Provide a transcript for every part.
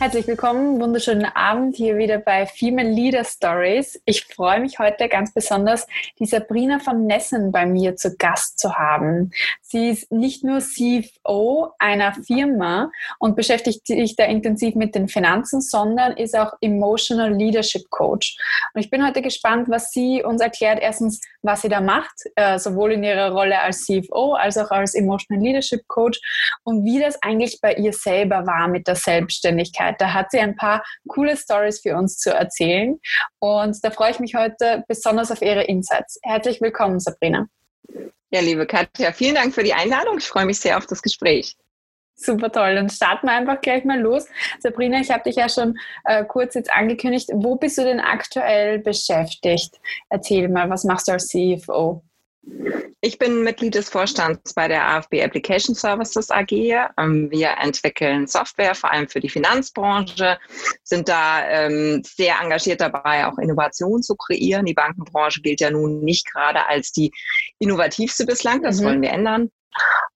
Herzlich willkommen, wunderschönen Abend hier wieder bei Female Leader Stories. Ich freue mich heute ganz besonders, die Sabrina von Nessen bei mir zu Gast zu haben. Sie ist nicht nur CFO einer Firma und beschäftigt sich da intensiv mit den Finanzen, sondern ist auch Emotional Leadership Coach. Und ich bin heute gespannt, was sie uns erklärt. Erstens, was sie da macht, äh, sowohl in ihrer Rolle als CFO als auch als Emotional Leadership Coach und wie das eigentlich bei ihr selber war mit der Selbstständigkeit Möglichkeit. Da hat sie ein paar coole Stories für uns zu erzählen. Und da freue ich mich heute besonders auf ihre Insights. Herzlich willkommen, Sabrina. Ja, liebe Katja, vielen Dank für die Einladung. Ich freue mich sehr auf das Gespräch. Super toll. Dann starten wir einfach gleich mal los. Sabrina, ich habe dich ja schon äh, kurz jetzt angekündigt. Wo bist du denn aktuell beschäftigt? Erzähl mal, was machst du als CFO? Ich bin Mitglied des Vorstands bei der AFB Application Services AG. Ähm, wir entwickeln Software, vor allem für die Finanzbranche, sind da ähm, sehr engagiert dabei, auch Innovationen zu kreieren. Die Bankenbranche gilt ja nun nicht gerade als die innovativste bislang, das mhm. wollen wir ändern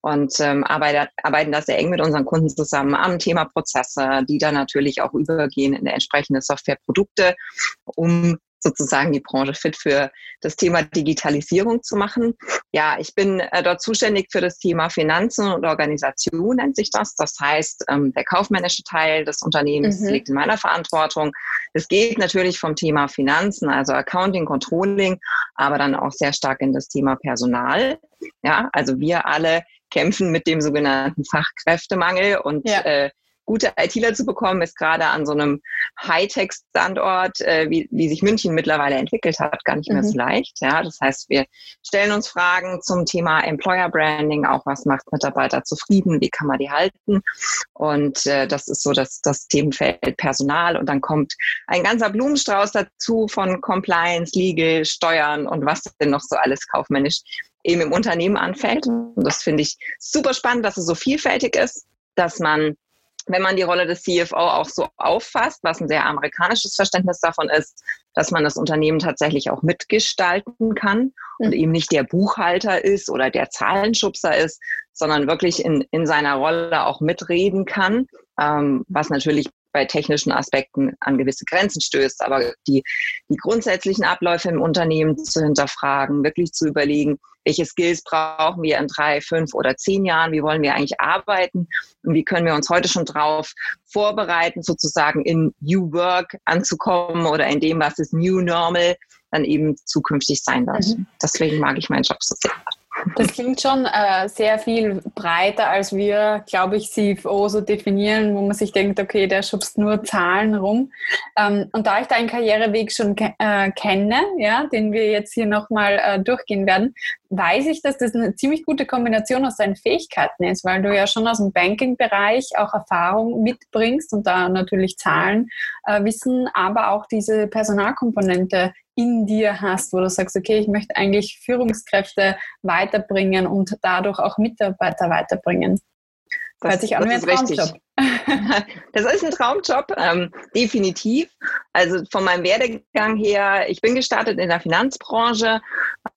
und ähm, arbeiten, arbeiten da sehr eng mit unseren Kunden zusammen am Thema Prozesse, die dann natürlich auch übergehen in entsprechende Softwareprodukte, um sozusagen die Branche fit für das Thema Digitalisierung zu machen. Ja, ich bin äh, dort zuständig für das Thema Finanzen und Organisation, nennt sich das. Das heißt, ähm, der kaufmännische Teil des Unternehmens mhm. liegt in meiner Verantwortung. Es geht natürlich vom Thema Finanzen, also Accounting, Controlling, aber dann auch sehr stark in das Thema Personal. Ja, also wir alle kämpfen mit dem sogenannten Fachkräftemangel und ja. äh, gute ITler zu bekommen, ist gerade an so einem Hightech-Standort, äh, wie, wie sich München mittlerweile entwickelt hat, gar nicht mehr mhm. so leicht. Ja, das heißt, wir stellen uns Fragen zum Thema Employer Branding, auch was macht Mitarbeiter zufrieden, wie kann man die halten? Und äh, das ist so das, das Themenfeld Personal. Und dann kommt ein ganzer Blumenstrauß dazu von Compliance, Legal, Steuern und was denn noch so alles kaufmännisch eben im Unternehmen anfällt. Und das finde ich super spannend, dass es so vielfältig ist, dass man wenn man die Rolle des CFO auch so auffasst, was ein sehr amerikanisches Verständnis davon ist, dass man das Unternehmen tatsächlich auch mitgestalten kann und mhm. eben nicht der Buchhalter ist oder der Zahlenschubser ist, sondern wirklich in, in seiner Rolle auch mitreden kann, ähm, was natürlich bei technischen Aspekten an gewisse Grenzen stößt. Aber die, die grundsätzlichen Abläufe im Unternehmen zu hinterfragen, wirklich zu überlegen, welche Skills brauchen wir in drei, fünf oder zehn Jahren, wie wollen wir eigentlich arbeiten und wie können wir uns heute schon drauf vorbereiten, sozusagen in New Work anzukommen oder in dem, was ist New Normal dann eben zukünftig sein wird. Mhm. Deswegen mag ich meinen Job so sehr. Das klingt schon äh, sehr viel breiter, als wir, glaube ich, CFO so definieren, wo man sich denkt, okay, der schubst nur Zahlen rum. Ähm, und da ich deinen Karriereweg schon ke äh, kenne, ja, den wir jetzt hier nochmal äh, durchgehen werden, weiß ich, dass das eine ziemlich gute Kombination aus deinen Fähigkeiten ist, weil du ja schon aus dem Banking-Bereich auch Erfahrung mitbringst und da natürlich Zahlen äh, wissen, aber auch diese Personalkomponente in dir hast, wo du sagst, okay, ich möchte eigentlich Führungskräfte weiterbringen und dadurch auch Mitarbeiter weiterbringen. Das, Hört sich an wie ein Traumjob. Das ist ein Traumjob, ähm, definitiv. Also von meinem Werdegang her, ich bin gestartet in der Finanzbranche,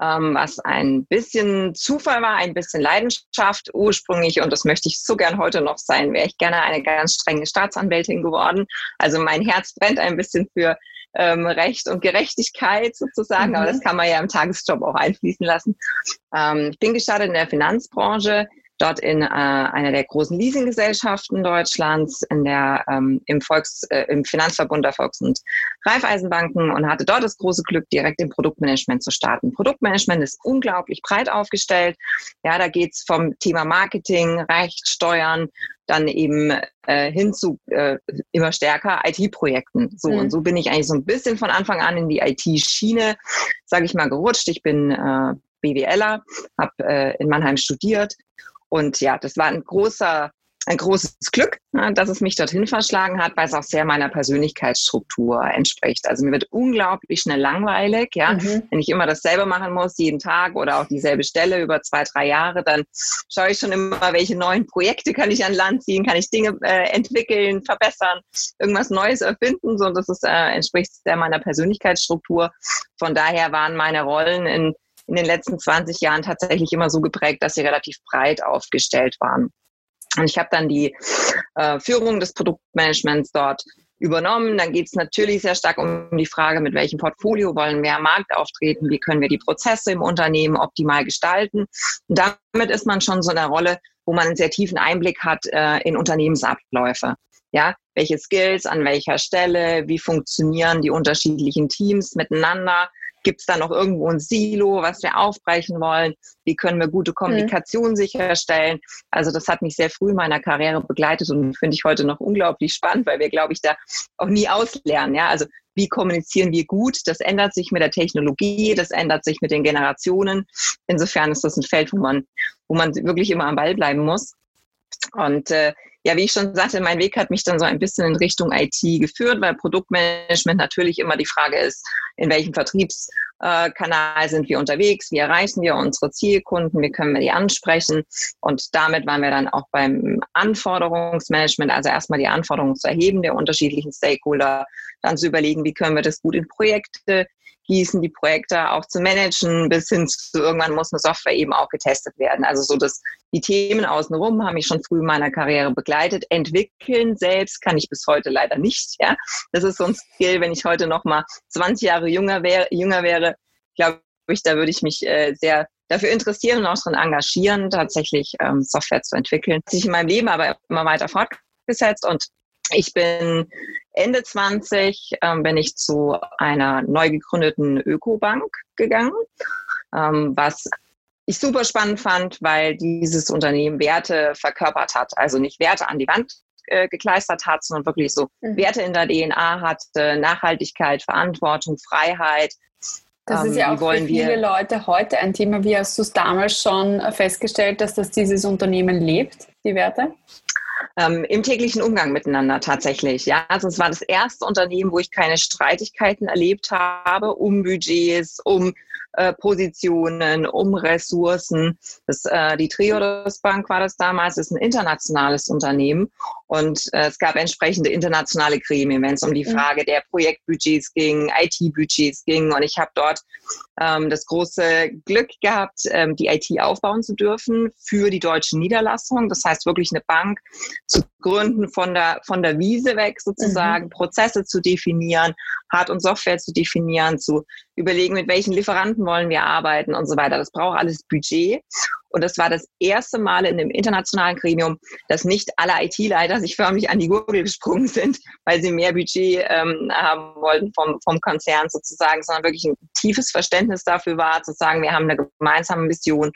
ähm, was ein bisschen Zufall war, ein bisschen Leidenschaft ursprünglich und das möchte ich so gern heute noch sein, wäre ich gerne eine ganz strenge Staatsanwältin geworden. Also mein Herz brennt ein bisschen für ähm, Recht und Gerechtigkeit sozusagen, mhm. aber das kann man ja im Tagesjob auch einfließen lassen. Ähm, ich bin gestartet in der Finanzbranche, dort in äh, einer der großen Leasinggesellschaften Deutschlands, in der, ähm, im, Volks, äh, im Finanzverbund der Volks- und Raiffeisenbanken und hatte dort das große Glück, direkt im Produktmanagement zu starten. Produktmanagement ist unglaublich breit aufgestellt. Ja, da geht's vom Thema Marketing, Recht, Steuern, dann eben äh, hin zu äh, immer stärker IT-Projekten. So mhm. und so bin ich eigentlich so ein bisschen von Anfang an in die IT-Schiene, sage ich mal, gerutscht. Ich bin äh, BWLer, habe äh, in Mannheim studiert und ja, das war ein großer ein großes Glück, ne, dass es mich dorthin verschlagen hat, weil es auch sehr meiner Persönlichkeitsstruktur entspricht. Also mir wird unglaublich schnell langweilig, ja. Mhm. Wenn ich immer dasselbe machen muss, jeden Tag oder auch dieselbe Stelle über zwei, drei Jahre, dann schaue ich schon immer, welche neuen Projekte kann ich an Land ziehen, kann ich Dinge äh, entwickeln, verbessern, irgendwas Neues erfinden. So, das ist, äh, entspricht sehr meiner Persönlichkeitsstruktur. Von daher waren meine Rollen in in den letzten 20 Jahren tatsächlich immer so geprägt, dass sie relativ breit aufgestellt waren. Und ich habe dann die äh, Führung des Produktmanagements dort übernommen. Dann geht es natürlich sehr stark um die Frage, mit welchem Portfolio wollen wir am Markt auftreten, wie können wir die Prozesse im Unternehmen optimal gestalten. Und damit ist man schon so in einer Rolle, wo man einen sehr tiefen Einblick hat äh, in Unternehmensabläufe. Ja, welche Skills an welcher Stelle, wie funktionieren die unterschiedlichen Teams miteinander, Gibt es da noch irgendwo ein Silo, was wir aufbrechen wollen? Wie können wir gute Kommunikation mhm. sicherstellen? Also das hat mich sehr früh in meiner Karriere begleitet und finde ich heute noch unglaublich spannend, weil wir, glaube ich, da auch nie auslernen. Ja, also wie kommunizieren wir gut? Das ändert sich mit der Technologie, das ändert sich mit den Generationen. Insofern ist das ein Feld, wo man, wo man wirklich immer am Ball bleiben muss. Und äh, ja, wie ich schon sagte, mein Weg hat mich dann so ein bisschen in Richtung IT geführt, weil Produktmanagement natürlich immer die Frage ist, in welchem Vertriebskanal sind wir unterwegs, wie erreichen wir unsere Zielkunden, wie können wir die ansprechen. Und damit waren wir dann auch beim Anforderungsmanagement, also erstmal die Anforderungen zu erheben der unterschiedlichen Stakeholder, dann zu überlegen, wie können wir das gut in Projekte gießen, die Projekte auch zu managen, bis hin zu irgendwann muss eine Software eben auch getestet werden. Also so dass die Themen außenrum haben mich schon früh in meiner Karriere begleitet. Entwickeln selbst kann ich bis heute leider nicht. Ja, das ist so ein Skill. Wenn ich heute noch mal 20 Jahre jünger wäre, jünger wäre, glaube ich, da würde ich mich äh, sehr dafür interessieren und auch daran engagieren, tatsächlich ähm, Software zu entwickeln. Sich in meinem Leben aber immer weiter fortgesetzt und ich bin Ende 20 ähm, bin ich zu einer neu gegründeten Ökobank gegangen, ähm, was ich super spannend fand, weil dieses Unternehmen Werte verkörpert hat. Also nicht Werte an die Wand äh, gekleistert hat, sondern wirklich so mhm. Werte in der DNA hatte, Nachhaltigkeit, Verantwortung, Freiheit. Das ist ja ähm, auch für viele Leute heute ein Thema. Wie hast du es damals schon festgestellt, dass das dieses Unternehmen lebt, die Werte? Ähm, im täglichen Umgang miteinander tatsächlich. Ja, also es war das erste Unternehmen, wo ich keine Streitigkeiten erlebt habe um Budgets, um äh, Positionen, um Ressourcen. Das, äh, die Triodos Bank war das damals, ist ein internationales Unternehmen und äh, es gab entsprechende internationale Gremien, wenn es um die mhm. Frage der Projektbudgets ging, IT-Budgets ging und ich habe dort ähm, das große Glück gehabt, ähm, die IT aufbauen zu dürfen für die deutsche Niederlassung. Das heißt wirklich eine Bank zu gründen von der, von der Wiese weg sozusagen, mhm. Prozesse zu definieren, Hard- und Software zu definieren, zu überlegen, mit welchen Lieferanten wollen wir arbeiten und so weiter. Das braucht alles Budget. Und das war das erste Mal in einem internationalen Gremium, dass nicht alle IT-Leiter sich förmlich an die Gurgel gesprungen sind, weil sie mehr Budget ähm, haben wollten vom, vom Konzern sozusagen, sondern wirklich ein tiefes Verständnis dafür war, zu sagen, wir haben eine gemeinsame Mission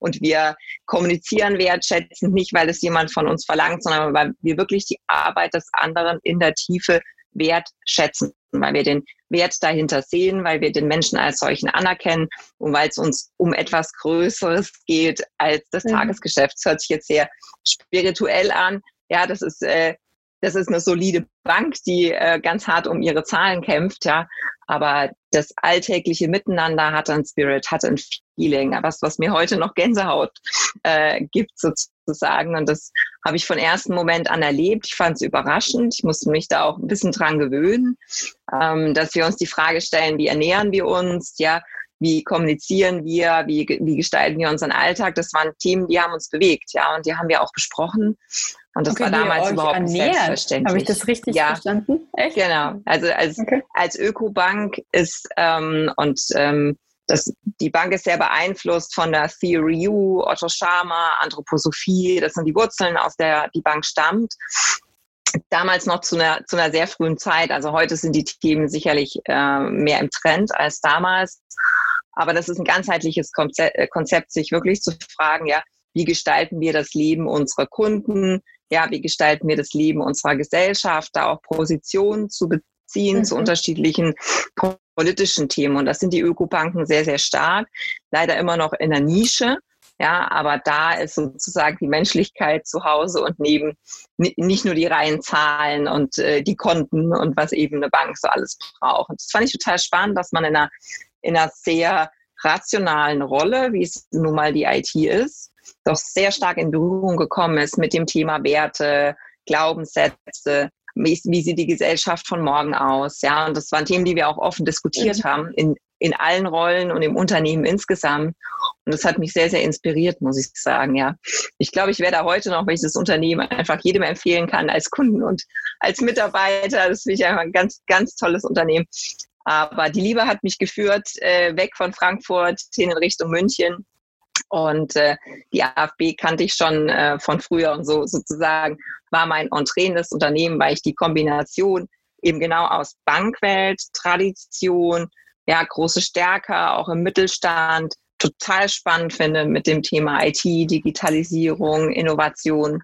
und wir kommunizieren wertschätzend, nicht weil es jemand von uns verlangt, sondern weil wir wirklich die Arbeit des anderen in der Tiefe wertschätzen, weil wir den Wert dahinter sehen, weil wir den Menschen als solchen anerkennen und weil es uns um etwas Größeres geht als das mhm. Tagesgeschäft. Das hört sich jetzt sehr spirituell an. Ja, das ist, äh, das ist eine solide Bank, die äh, ganz hart um ihre Zahlen kämpft, ja. Aber das alltägliche Miteinander hat ein Spirit, hat ein Feeling, was, was mir heute noch Gänsehaut äh, gibt sozusagen. Und das habe ich von ersten Moment an erlebt. Ich fand es überraschend. Ich musste mich da auch ein bisschen dran gewöhnen, ähm, dass wir uns die Frage stellen, wie ernähren wir uns, ja, wie kommunizieren wir, wie, wie gestalten wir unseren Alltag. Das waren Themen, die haben uns bewegt, ja, und die haben wir auch besprochen. Und das okay, war damals überhaupt nicht selbstverständlich. Habe ich das richtig ja, verstanden? Echt? Genau. Also als, okay. als Ökobank ist ähm, und ähm, das, die Bank ist sehr beeinflusst von der Theory U, Otto Schama, Anthroposophie. Das sind die Wurzeln, aus der die Bank stammt. Damals noch zu einer, zu einer sehr frühen Zeit. Also heute sind die Themen sicherlich äh, mehr im Trend als damals. Aber das ist ein ganzheitliches Konzept, äh, Konzept, sich wirklich zu fragen, ja, wie gestalten wir das Leben unserer Kunden? Ja, wie gestalten wir das Leben unserer Gesellschaft? Da auch Positionen zu beziehen mhm. zu unterschiedlichen politischen Themen. Und das sind die Ökobanken sehr, sehr stark. Leider immer noch in der Nische. Ja, aber da ist sozusagen die Menschlichkeit zu Hause und neben nicht nur die reinen Zahlen und äh, die Konten und was eben eine Bank so alles braucht. Und das fand ich total spannend, dass man in einer, in einer sehr rationalen Rolle, wie es nun mal die IT ist, doch sehr stark in Berührung gekommen ist mit dem Thema Werte, Glaubenssätze, wie, wie sieht die Gesellschaft von morgen aus? Ja, und das waren Themen, die wir auch offen diskutiert mhm. haben in, in allen Rollen und im Unternehmen insgesamt. Und das hat mich sehr, sehr inspiriert, muss ich sagen, ja. Ich glaube, ich werde da heute noch, weil ich das Unternehmen einfach jedem empfehlen kann als Kunden und als Mitarbeiter. Das finde ich einfach ein ganz, ganz tolles Unternehmen. Aber die Liebe hat mich geführt, äh, weg von Frankfurt hin in Richtung München. Und äh, die AFB kannte ich schon äh, von früher und so sozusagen war mein Entree das Unternehmen, weil ich die Kombination eben genau aus Bankwelt, Tradition, ja, große Stärke, auch im Mittelstand, total spannend finde, mit dem Thema IT, Digitalisierung, Innovation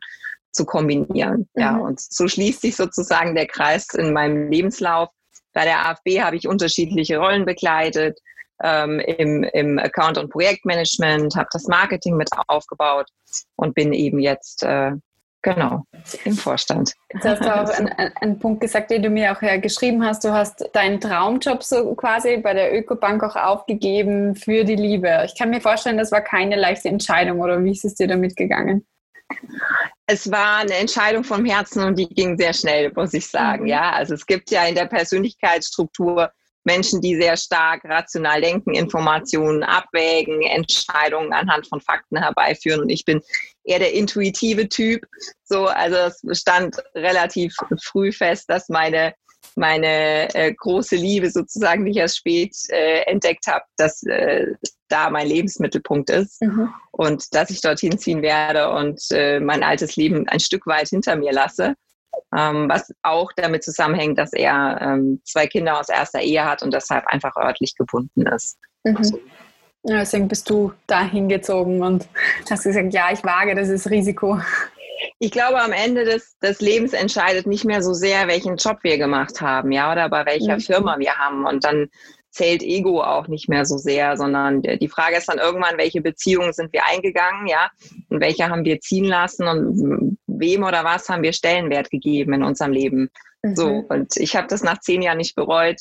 zu kombinieren. Mhm. Ja, und so schließt sich sozusagen der Kreis in meinem Lebenslauf. Bei der AFB habe ich unterschiedliche Rollen begleitet, ähm, im, im Account- und Projektmanagement, habe das Marketing mit aufgebaut und bin eben jetzt äh, Genau, im Vorstand. Jetzt hast du auch einen, einen, Punkt gesagt, den du mir auch ja geschrieben hast. Du hast deinen Traumjob so quasi bei der Ökobank auch aufgegeben für die Liebe. Ich kann mir vorstellen, das war keine leichte Entscheidung oder wie ist es dir damit gegangen? Es war eine Entscheidung vom Herzen und die ging sehr schnell, muss ich sagen. Mhm. Ja, also es gibt ja in der Persönlichkeitsstruktur Menschen, die sehr stark rational denken, Informationen abwägen, Entscheidungen anhand von Fakten herbeiführen. Und ich bin eher der intuitive Typ. So, also es stand relativ früh fest, dass meine meine äh, große Liebe sozusagen, die ich erst spät äh, entdeckt habe, dass äh, da mein Lebensmittelpunkt ist mhm. und dass ich dorthin ziehen werde und äh, mein altes Leben ein Stück weit hinter mir lasse ähm, was auch damit zusammenhängt, dass er ähm, zwei Kinder aus erster Ehe hat und deshalb einfach örtlich gebunden ist. Mhm. Also. Ja, deswegen bist du da hingezogen und hast gesagt, ja, ich wage das Risiko. Ich glaube, am Ende des, des Lebens entscheidet nicht mehr so sehr, welchen Job wir gemacht haben, ja, oder bei welcher mhm. Firma wir haben. Und dann zählt Ego auch nicht mehr so sehr, sondern die Frage ist dann irgendwann, welche Beziehungen sind wir eingegangen, ja, und welche haben wir ziehen lassen und wem oder was haben wir Stellenwert gegeben in unserem Leben. Mhm. So, und ich habe das nach zehn Jahren nicht bereut,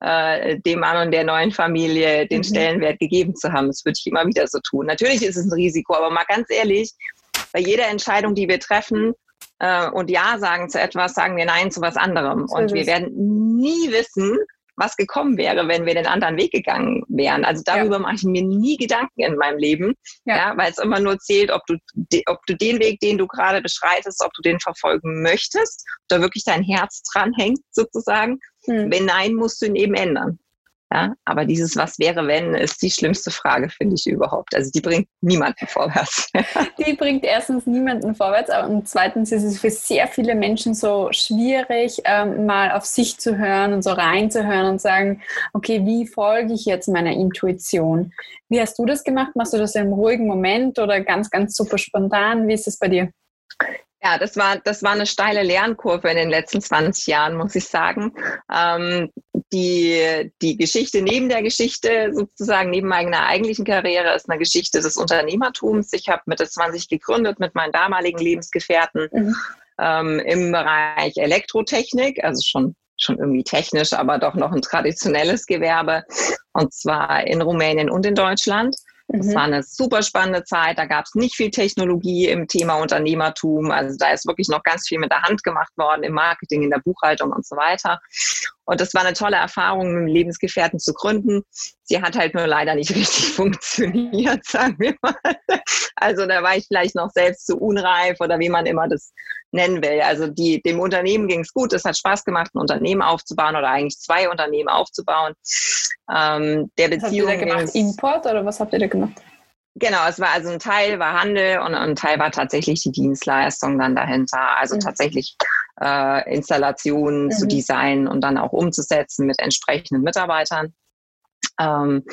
äh, dem Mann und der neuen Familie den mhm. Stellenwert gegeben zu haben. Das würde ich immer wieder so tun. Natürlich ist es ein Risiko, aber mal ganz ehrlich, bei jeder Entscheidung, die wir treffen, äh, und Ja sagen zu etwas, sagen wir Nein zu was anderem. Und wir werden nie wissen, was gekommen wäre, wenn wir den anderen Weg gegangen wären. Also darüber ja. mache ich mir nie Gedanken in meinem Leben, ja. ja weil es immer nur zählt, ob du, ob du den Weg, den du gerade beschreitest, ob du den verfolgen möchtest, da wirklich dein Herz dran hängt sozusagen. Hm. Wenn nein, musst du ihn eben ändern. Ja, aber dieses Was wäre, wenn, ist die schlimmste Frage, finde ich überhaupt. Also die bringt niemanden vorwärts. die bringt erstens niemanden vorwärts, und zweitens ist es für sehr viele Menschen so schwierig, ähm, mal auf sich zu hören und so reinzuhören und sagen, okay, wie folge ich jetzt meiner Intuition? Wie hast du das gemacht? Machst du das im ruhigen Moment oder ganz, ganz super spontan? Wie ist es bei dir? Ja, das war, das war eine steile Lernkurve in den letzten 20 Jahren, muss ich sagen. Ähm, die, die Geschichte neben der Geschichte, sozusagen neben meiner eigentlichen Karriere, ist eine Geschichte des Unternehmertums. Ich habe Mitte 20 gegründet mit meinen damaligen Lebensgefährten mhm. ähm, im Bereich Elektrotechnik, also schon schon irgendwie technisch, aber doch noch ein traditionelles Gewerbe, und zwar in Rumänien und in Deutschland. Es mhm. war eine super spannende Zeit. Da gab es nicht viel Technologie im Thema Unternehmertum. Also da ist wirklich noch ganz viel mit der Hand gemacht worden im Marketing, in der Buchhaltung und so weiter. Und das war eine tolle Erfahrung, einen Lebensgefährten zu gründen. Sie hat halt nur leider nicht richtig funktioniert, sagen wir mal. Also da war ich vielleicht noch selbst zu unreif oder wie man immer das nennen will. Also die, dem Unternehmen ging es gut. Es hat Spaß gemacht, ein Unternehmen aufzubauen oder eigentlich zwei Unternehmen aufzubauen. Ähm, der was Beziehung habt ihr da gemacht? Import oder was habt ihr da gemacht? Genau, es war also ein Teil war Handel und ein Teil war tatsächlich die Dienstleistung dann dahinter. Also mhm. tatsächlich äh, Installationen mhm. zu designen und dann auch umzusetzen mit entsprechenden Mitarbeitern. Ähm,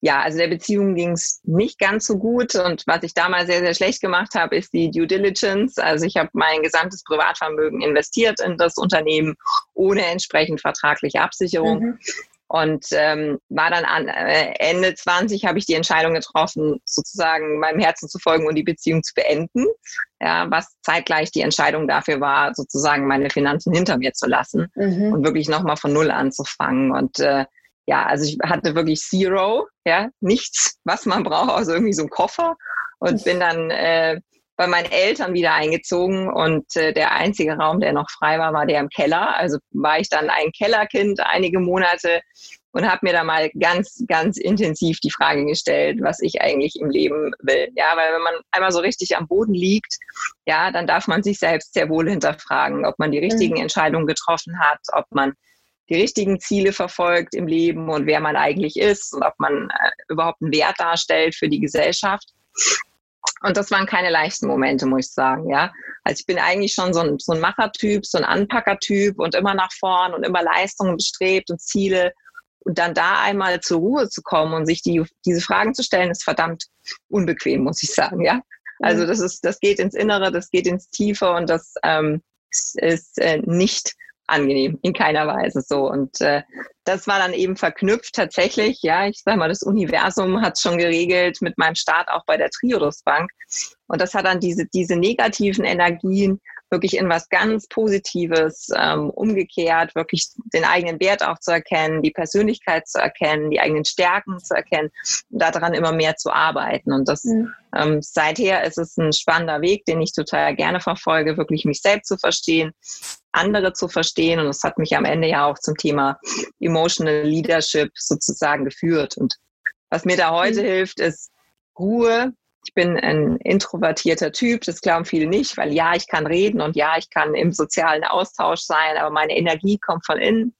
ja, also der Beziehung ging es nicht ganz so gut und was ich damals sehr, sehr schlecht gemacht habe, ist die Due Diligence. Also ich habe mein gesamtes Privatvermögen investiert in das Unternehmen ohne entsprechend vertragliche Absicherung. Mhm. Und ähm, war dann an äh, Ende 20 habe ich die Entscheidung getroffen, sozusagen meinem Herzen zu folgen und die Beziehung zu beenden. Ja, was zeitgleich die Entscheidung dafür war, sozusagen meine Finanzen hinter mir zu lassen mhm. und wirklich nochmal von Null anzufangen. Und äh, ja, also ich hatte wirklich Zero, ja, nichts, was man braucht, also irgendwie so ein Koffer und bin dann äh, bei meinen Eltern wieder eingezogen und äh, der einzige Raum, der noch frei war, war der im Keller. Also war ich dann ein Kellerkind einige Monate und habe mir da mal ganz, ganz intensiv die Frage gestellt, was ich eigentlich im Leben will. Ja, weil wenn man einmal so richtig am Boden liegt, ja, dann darf man sich selbst sehr wohl hinterfragen, ob man die richtigen mhm. Entscheidungen getroffen hat, ob man die richtigen Ziele verfolgt im Leben und wer man eigentlich ist und ob man äh, überhaupt einen Wert darstellt für die Gesellschaft. Und das waren keine leichten Momente, muss ich sagen, ja. Also ich bin eigentlich schon so ein, so ein Machertyp, so ein Anpackertyp und immer nach vorn und immer Leistungen bestrebt und Ziele und dann da einmal zur Ruhe zu kommen und sich die, diese Fragen zu stellen, ist verdammt unbequem, muss ich sagen, ja. Also mhm. das ist, das geht ins Innere, das geht ins Tiefe und das ähm, ist äh, nicht angenehm, in keiner Weise so. Und äh, das war dann eben verknüpft tatsächlich, ja, ich sag mal, das Universum hat schon geregelt mit meinem Start auch bei der Triodos Bank. Und das hat dann diese, diese negativen Energien wirklich in was ganz Positives ähm, umgekehrt, wirklich den eigenen Wert auch zu erkennen, die Persönlichkeit zu erkennen, die eigenen Stärken zu erkennen daran immer mehr zu arbeiten. Und das mhm. ähm, seither ist es ein spannender Weg, den ich total gerne verfolge, wirklich mich selbst zu verstehen, andere zu verstehen. Und das hat mich am Ende ja auch zum Thema Emotional Leadership sozusagen geführt. Und was mir da heute mhm. hilft, ist Ruhe, ich bin ein introvertierter Typ, das glauben viele nicht, weil ja, ich kann reden und ja, ich kann im sozialen Austausch sein, aber meine Energie kommt von innen.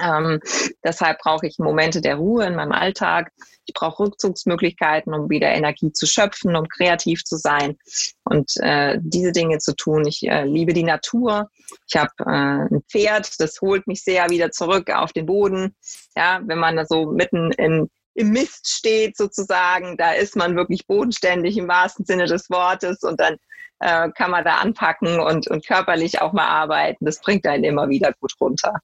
Ähm, deshalb brauche ich Momente der Ruhe in meinem Alltag. Ich brauche Rückzugsmöglichkeiten, um wieder Energie zu schöpfen, um kreativ zu sein und äh, diese Dinge zu tun. Ich äh, liebe die Natur. Ich habe äh, ein Pferd, das holt mich sehr wieder zurück auf den Boden. Ja, wenn man da so mitten in im Mist steht sozusagen, da ist man wirklich bodenständig im wahrsten Sinne des Wortes und dann äh, kann man da anpacken und, und körperlich auch mal arbeiten. Das bringt einen immer wieder gut runter.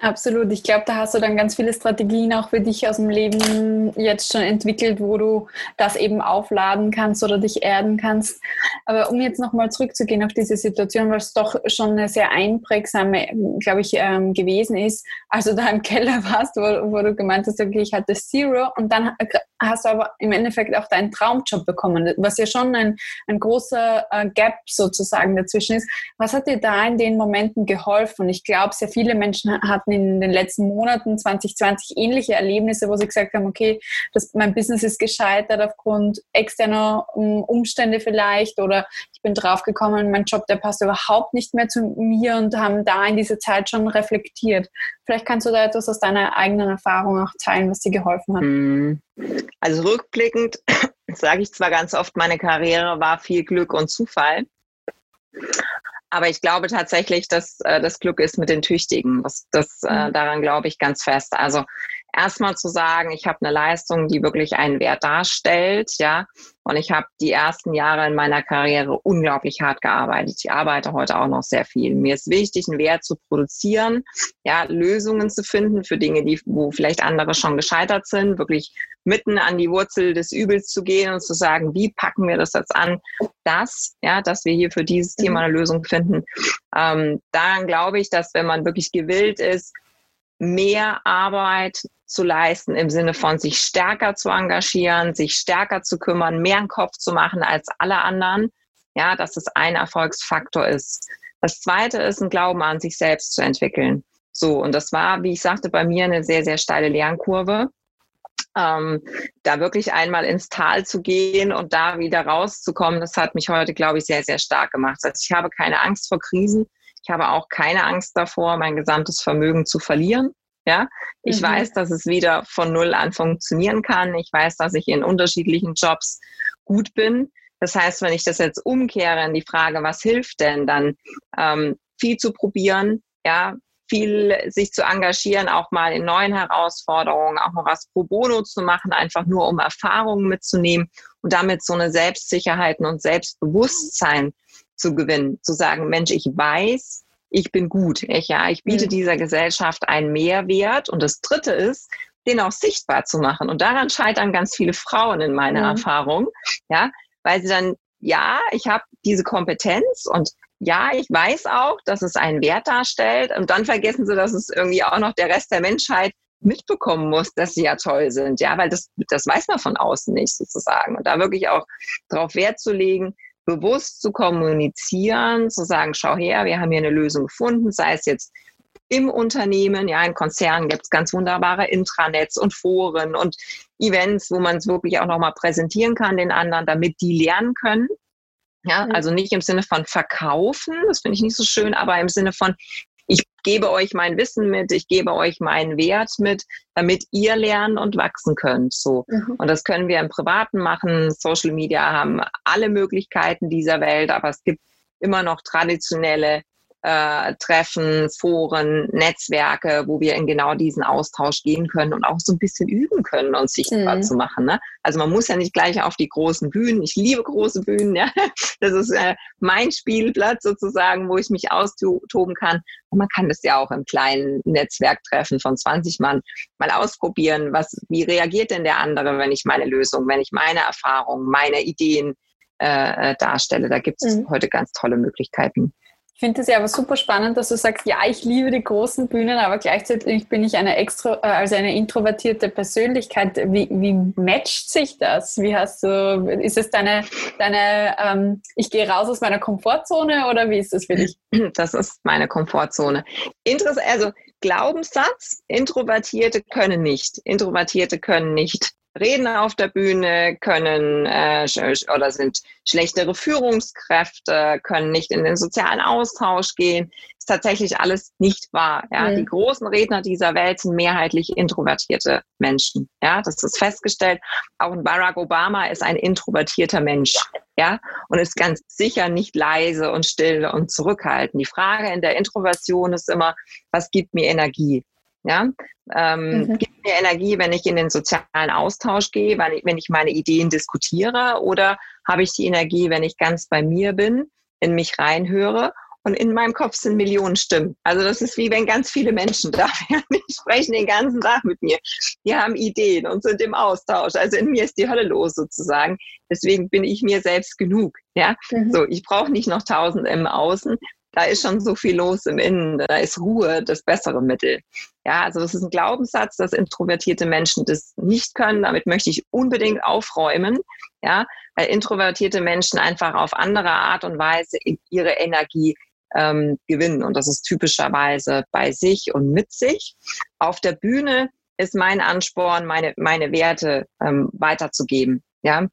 Absolut. Ich glaube, da hast du dann ganz viele Strategien auch für dich aus dem Leben jetzt schon entwickelt, wo du das eben aufladen kannst oder dich erden kannst. Aber um jetzt nochmal zurückzugehen auf diese Situation, es doch schon eine sehr einprägsame, glaube ich, ähm, gewesen ist, als du da im Keller warst, wo, wo, du gemeint hast, okay, ich hatte Zero und dann hast du aber im Endeffekt auch deinen Traumjob bekommen, was ja schon ein, ein großer äh, Gap sozusagen dazwischen ist. Was hat dir da in den Momenten geholfen? Ich glaube, sehr viele Menschen hatten hatten in den letzten Monaten 2020 ähnliche Erlebnisse, wo sie gesagt haben, okay, das, mein Business ist gescheitert aufgrund externer um, Umstände vielleicht oder ich bin draufgekommen, mein Job, der passt überhaupt nicht mehr zu mir und haben da in dieser Zeit schon reflektiert. Vielleicht kannst du da etwas aus deiner eigenen Erfahrung auch teilen, was dir geholfen hat. Hm. Also rückblickend sage ich zwar ganz oft, meine Karriere war viel Glück und Zufall. Aber ich glaube tatsächlich, dass äh, das Glück ist mit den Tüchtigen. Das, das, äh, mhm. daran glaube ich ganz fest. Also erstmal zu sagen, ich habe eine Leistung, die wirklich einen Wert darstellt, ja. Und ich habe die ersten Jahre in meiner Karriere unglaublich hart gearbeitet. Ich arbeite heute auch noch sehr viel. Mir ist wichtig, einen Wert zu produzieren, ja, Lösungen zu finden für Dinge, die, wo vielleicht andere schon gescheitert sind, wirklich mitten an die Wurzel des Übels zu gehen und zu sagen, wie packen wir das jetzt an, das, ja, dass wir hier für dieses Thema eine Lösung finden. Ähm, daran glaube ich, dass wenn man wirklich gewillt ist, mehr Arbeit zu leisten im Sinne von sich stärker zu engagieren, sich stärker zu kümmern, mehr einen Kopf zu machen als alle anderen. Ja, dass es ein Erfolgsfaktor ist. Das zweite ist, ein Glauben an sich selbst zu entwickeln. So, und das war, wie ich sagte, bei mir eine sehr, sehr steile Lernkurve. Ähm, da wirklich einmal ins Tal zu gehen und da wieder rauszukommen, das hat mich heute, glaube ich, sehr, sehr stark gemacht. Also ich habe keine Angst vor Krisen. Ich habe auch keine Angst davor, mein gesamtes Vermögen zu verlieren. Ja, ich mhm. weiß, dass es wieder von Null an funktionieren kann. Ich weiß, dass ich in unterschiedlichen Jobs gut bin. Das heißt, wenn ich das jetzt umkehre in die Frage, was hilft denn, dann ähm, viel zu probieren, ja, viel sich zu engagieren, auch mal in neuen Herausforderungen, auch mal was pro bono zu machen, einfach nur um Erfahrungen mitzunehmen und damit so eine Selbstsicherheit und Selbstbewusstsein zu gewinnen, zu sagen, Mensch, ich weiß, ich bin gut. Ich, ja, ich biete mhm. dieser Gesellschaft einen Mehrwert. Und das Dritte ist, den auch sichtbar zu machen. Und daran scheitern ganz viele Frauen in meiner mhm. Erfahrung, ja, weil sie dann, ja, ich habe diese Kompetenz und ja, ich weiß auch, dass es einen Wert darstellt. Und dann vergessen sie, dass es irgendwie auch noch der Rest der Menschheit mitbekommen muss, dass sie ja toll sind. Ja, weil das, das weiß man von außen nicht sozusagen. Und da wirklich auch darauf Wert zu legen, bewusst zu kommunizieren, zu sagen, schau her, wir haben hier eine Lösung gefunden, sei es jetzt im Unternehmen. Ja, in Konzernen gibt es ganz wunderbare Intranets und Foren und Events, wo man es wirklich auch nochmal präsentieren kann den anderen, damit die lernen können. Ja, mhm. also nicht im Sinne von verkaufen, das finde ich nicht so schön, aber im Sinne von, gebe euch mein Wissen mit, ich gebe euch meinen Wert mit, damit ihr lernen und wachsen könnt. So. Mhm. Und das können wir im Privaten machen. Social Media haben alle Möglichkeiten dieser Welt, aber es gibt immer noch traditionelle äh, Treffen, Foren, Netzwerke, wo wir in genau diesen Austausch gehen können und auch so ein bisschen üben können, uns sichtbar mhm. zu machen. Ne? Also man muss ja nicht gleich auf die großen Bühnen. Ich liebe große Bühnen. Ja? Das ist äh, mein Spielplatz sozusagen, wo ich mich austoben kann. Und man kann das ja auch im kleinen Netzwerktreffen von 20 Mann mal ausprobieren. Was, wie reagiert denn der andere, wenn ich meine Lösung, wenn ich meine Erfahrungen, meine Ideen äh, äh darstelle? Da gibt es mhm. heute ganz tolle Möglichkeiten. Ich finde es ja aber super spannend, dass du sagst, ja, ich liebe die großen Bühnen, aber gleichzeitig bin ich eine extro, äh, also eine introvertierte Persönlichkeit. Wie, wie matcht sich das? Wie hast du, ist es deine, deine ähm, ich gehe raus aus meiner Komfortzone oder wie ist das für dich? Das ist meine Komfortzone. Interess also Glaubenssatz, Introvertierte können nicht. Introvertierte können nicht reden auf der Bühne, können äh, oder sind schlechtere Führungskräfte, können nicht in den sozialen Austausch gehen. Ist tatsächlich alles nicht wahr. Ja? Mhm. Die großen Redner dieser Welt sind mehrheitlich introvertierte Menschen. Ja, das ist festgestellt. Auch ein Barack Obama ist ein introvertierter Mensch. Ja, und ist ganz sicher nicht leise und still und zurückhaltend. Die Frage in der Introversion ist immer, was gibt mir Energie? Ja, ähm, mhm. gibt mir Energie, wenn ich in den sozialen Austausch gehe, wenn ich, wenn ich meine Ideen diskutiere, oder habe ich die Energie, wenn ich ganz bei mir bin, in mich reinhöre und in meinem Kopf sind Millionen Stimmen. Also das ist wie wenn ganz viele Menschen da wären, die sprechen den ganzen Tag mit mir. Die haben Ideen und sind im Austausch. Also in mir ist die Hölle los sozusagen. Deswegen bin ich mir selbst genug. Ja, mhm. so ich brauche nicht noch tausend im Außen da ist schon so viel los im Innen, da ist Ruhe das bessere Mittel. Ja, also das ist ein Glaubenssatz, dass introvertierte Menschen das nicht können. Damit möchte ich unbedingt aufräumen, ja, weil introvertierte Menschen einfach auf andere Art und Weise ihre Energie ähm, gewinnen. Und das ist typischerweise bei sich und mit sich. Auf der Bühne ist mein Ansporn, meine, meine Werte ähm, weiterzugeben. Ja,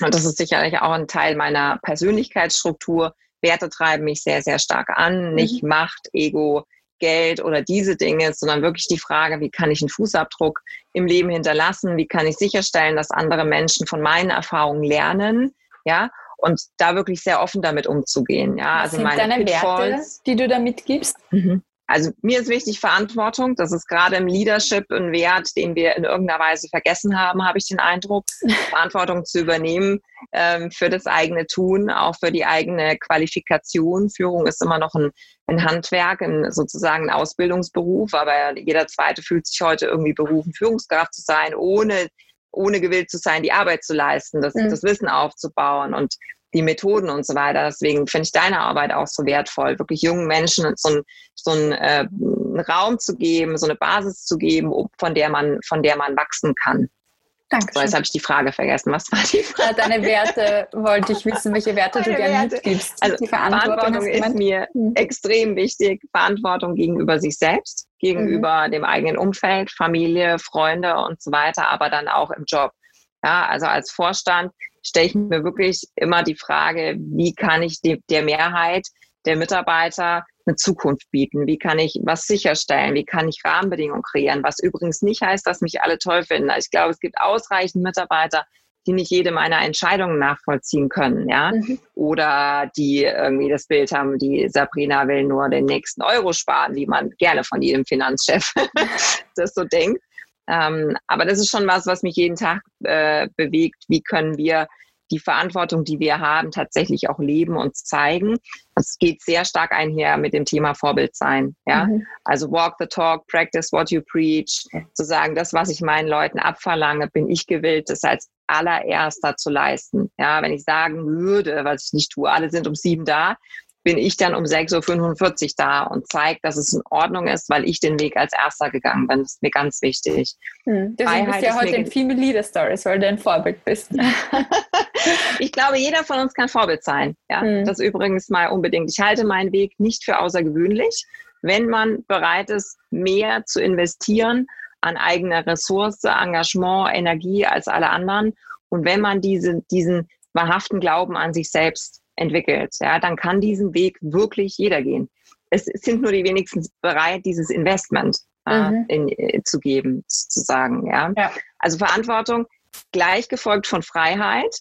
und das ist sicherlich auch ein Teil meiner Persönlichkeitsstruktur, Werte treiben mich sehr, sehr stark an. Nicht mhm. Macht, Ego, Geld oder diese Dinge, sondern wirklich die Frage, wie kann ich einen Fußabdruck im Leben hinterlassen? Wie kann ich sicherstellen, dass andere Menschen von meinen Erfahrungen lernen? Ja, und da wirklich sehr offen damit umzugehen. Ja, Was also sind meine deine Pitfalls, Werte, die du da mitgibst? Mhm. Also mir ist wichtig Verantwortung. Das ist gerade im Leadership ein Wert, den wir in irgendeiner Weise vergessen haben, habe ich den Eindruck. Verantwortung zu übernehmen ähm, für das eigene Tun, auch für die eigene Qualifikation. Führung ist immer noch ein, ein Handwerk, ein, sozusagen ein Ausbildungsberuf, aber jeder Zweite fühlt sich heute irgendwie berufen, Führungskraft zu sein, ohne ohne gewillt zu sein, die Arbeit zu leisten, das, mhm. das Wissen aufzubauen. Und die Methoden und so weiter. Deswegen finde ich deine Arbeit auch so wertvoll, wirklich jungen Menschen so, ein, so ein, äh, einen Raum zu geben, so eine Basis zu geben, von der man, von der man wachsen kann. Danke. So, jetzt habe ich die Frage vergessen. Was war die Frage? Deine Werte wollte ich wissen, welche Werte Meine du gerne mitgibst. Also die Verantwortung, Verantwortung ist mir mhm. extrem wichtig. Verantwortung gegenüber sich selbst, gegenüber mhm. dem eigenen Umfeld, Familie, Freunde und so weiter, aber dann auch im Job. Ja, also als Vorstand stelle ich mir wirklich immer die Frage, wie kann ich die, der Mehrheit der Mitarbeiter eine Zukunft bieten? Wie kann ich was sicherstellen? Wie kann ich Rahmenbedingungen kreieren? Was übrigens nicht heißt, dass mich alle toll finden. Ich glaube, es gibt ausreichend Mitarbeiter, die nicht jede meiner Entscheidungen nachvollziehen können, ja, mhm. oder die irgendwie das Bild haben, die Sabrina will nur den nächsten Euro sparen, wie man gerne von jedem Finanzchef das so denkt. Ähm, aber das ist schon was, was mich jeden Tag äh, bewegt. Wie können wir die Verantwortung, die wir haben, tatsächlich auch leben und zeigen. Es geht sehr stark einher mit dem Thema Vorbild sein. Ja? Mhm. Also walk the talk, practice what you preach. Zu sagen, das, was ich meinen Leuten abverlange, bin ich gewillt, das als allererster zu leisten. Ja, wenn ich sagen würde, was ich nicht tue, alle sind um sieben da, bin ich dann um 6.45 Uhr da und zeige, dass es in Ordnung ist, weil ich den Weg als Erster gegangen bin. Das ist mir ganz wichtig. Hm, deswegen bist du ja heute in Female Leader Stories, weil du ein Vorbild bist. ich glaube, jeder von uns kann Vorbild sein. Ja, hm. Das übrigens mal unbedingt. Ich halte meinen Weg nicht für außergewöhnlich. wenn man bereit ist, mehr zu investieren an eigener Ressource, Engagement, Energie als alle anderen und wenn man diese, diesen wahrhaften Glauben an sich selbst entwickelt, ja, dann kann diesen Weg wirklich jeder gehen. Es sind nur die wenigsten bereit, dieses Investment äh, mhm. in, äh, zu geben, sozusagen. Ja? ja. Also Verantwortung gleich gefolgt von Freiheit.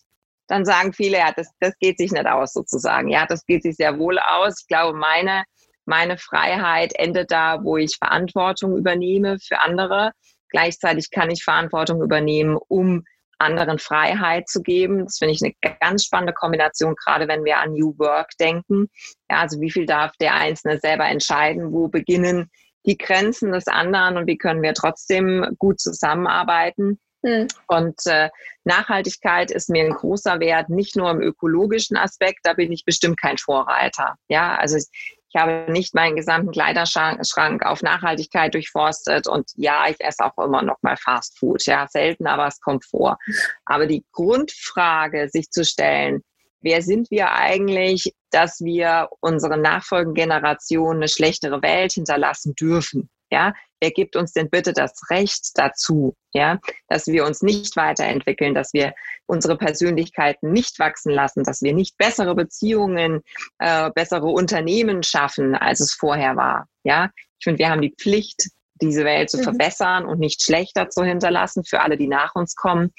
Dann sagen viele, ja, das, das geht sich nicht aus, sozusagen. Ja, das geht sich sehr wohl aus. Ich glaube, meine, meine Freiheit endet da, wo ich Verantwortung übernehme für andere. Gleichzeitig kann ich Verantwortung übernehmen, um anderen Freiheit zu geben. Das finde ich eine ganz spannende Kombination, gerade wenn wir an New Work denken. Ja, also wie viel darf der Einzelne selber entscheiden? Wo beginnen die Grenzen des anderen und wie können wir trotzdem gut zusammenarbeiten? Hm. Und äh, Nachhaltigkeit ist mir ein großer Wert, nicht nur im ökologischen Aspekt, da bin ich bestimmt kein Vorreiter. Ja, also ich habe nicht meinen gesamten Kleiderschrank auf Nachhaltigkeit durchforstet und ja, ich esse auch immer noch mal Fast Food. Ja, selten, aber es kommt vor. Aber die Grundfrage, sich zu stellen, wer sind wir eigentlich, dass wir unseren nachfolgenden Generationen eine schlechtere Welt hinterlassen dürfen? Ja, wer gibt uns denn bitte das Recht dazu, ja, dass wir uns nicht weiterentwickeln, dass wir unsere Persönlichkeiten nicht wachsen lassen, dass wir nicht bessere Beziehungen, äh, bessere Unternehmen schaffen, als es vorher war, ja. Ich finde, wir haben die Pflicht, diese Welt zu mhm. verbessern und nicht schlechter zu hinterlassen für alle, die nach uns kommen.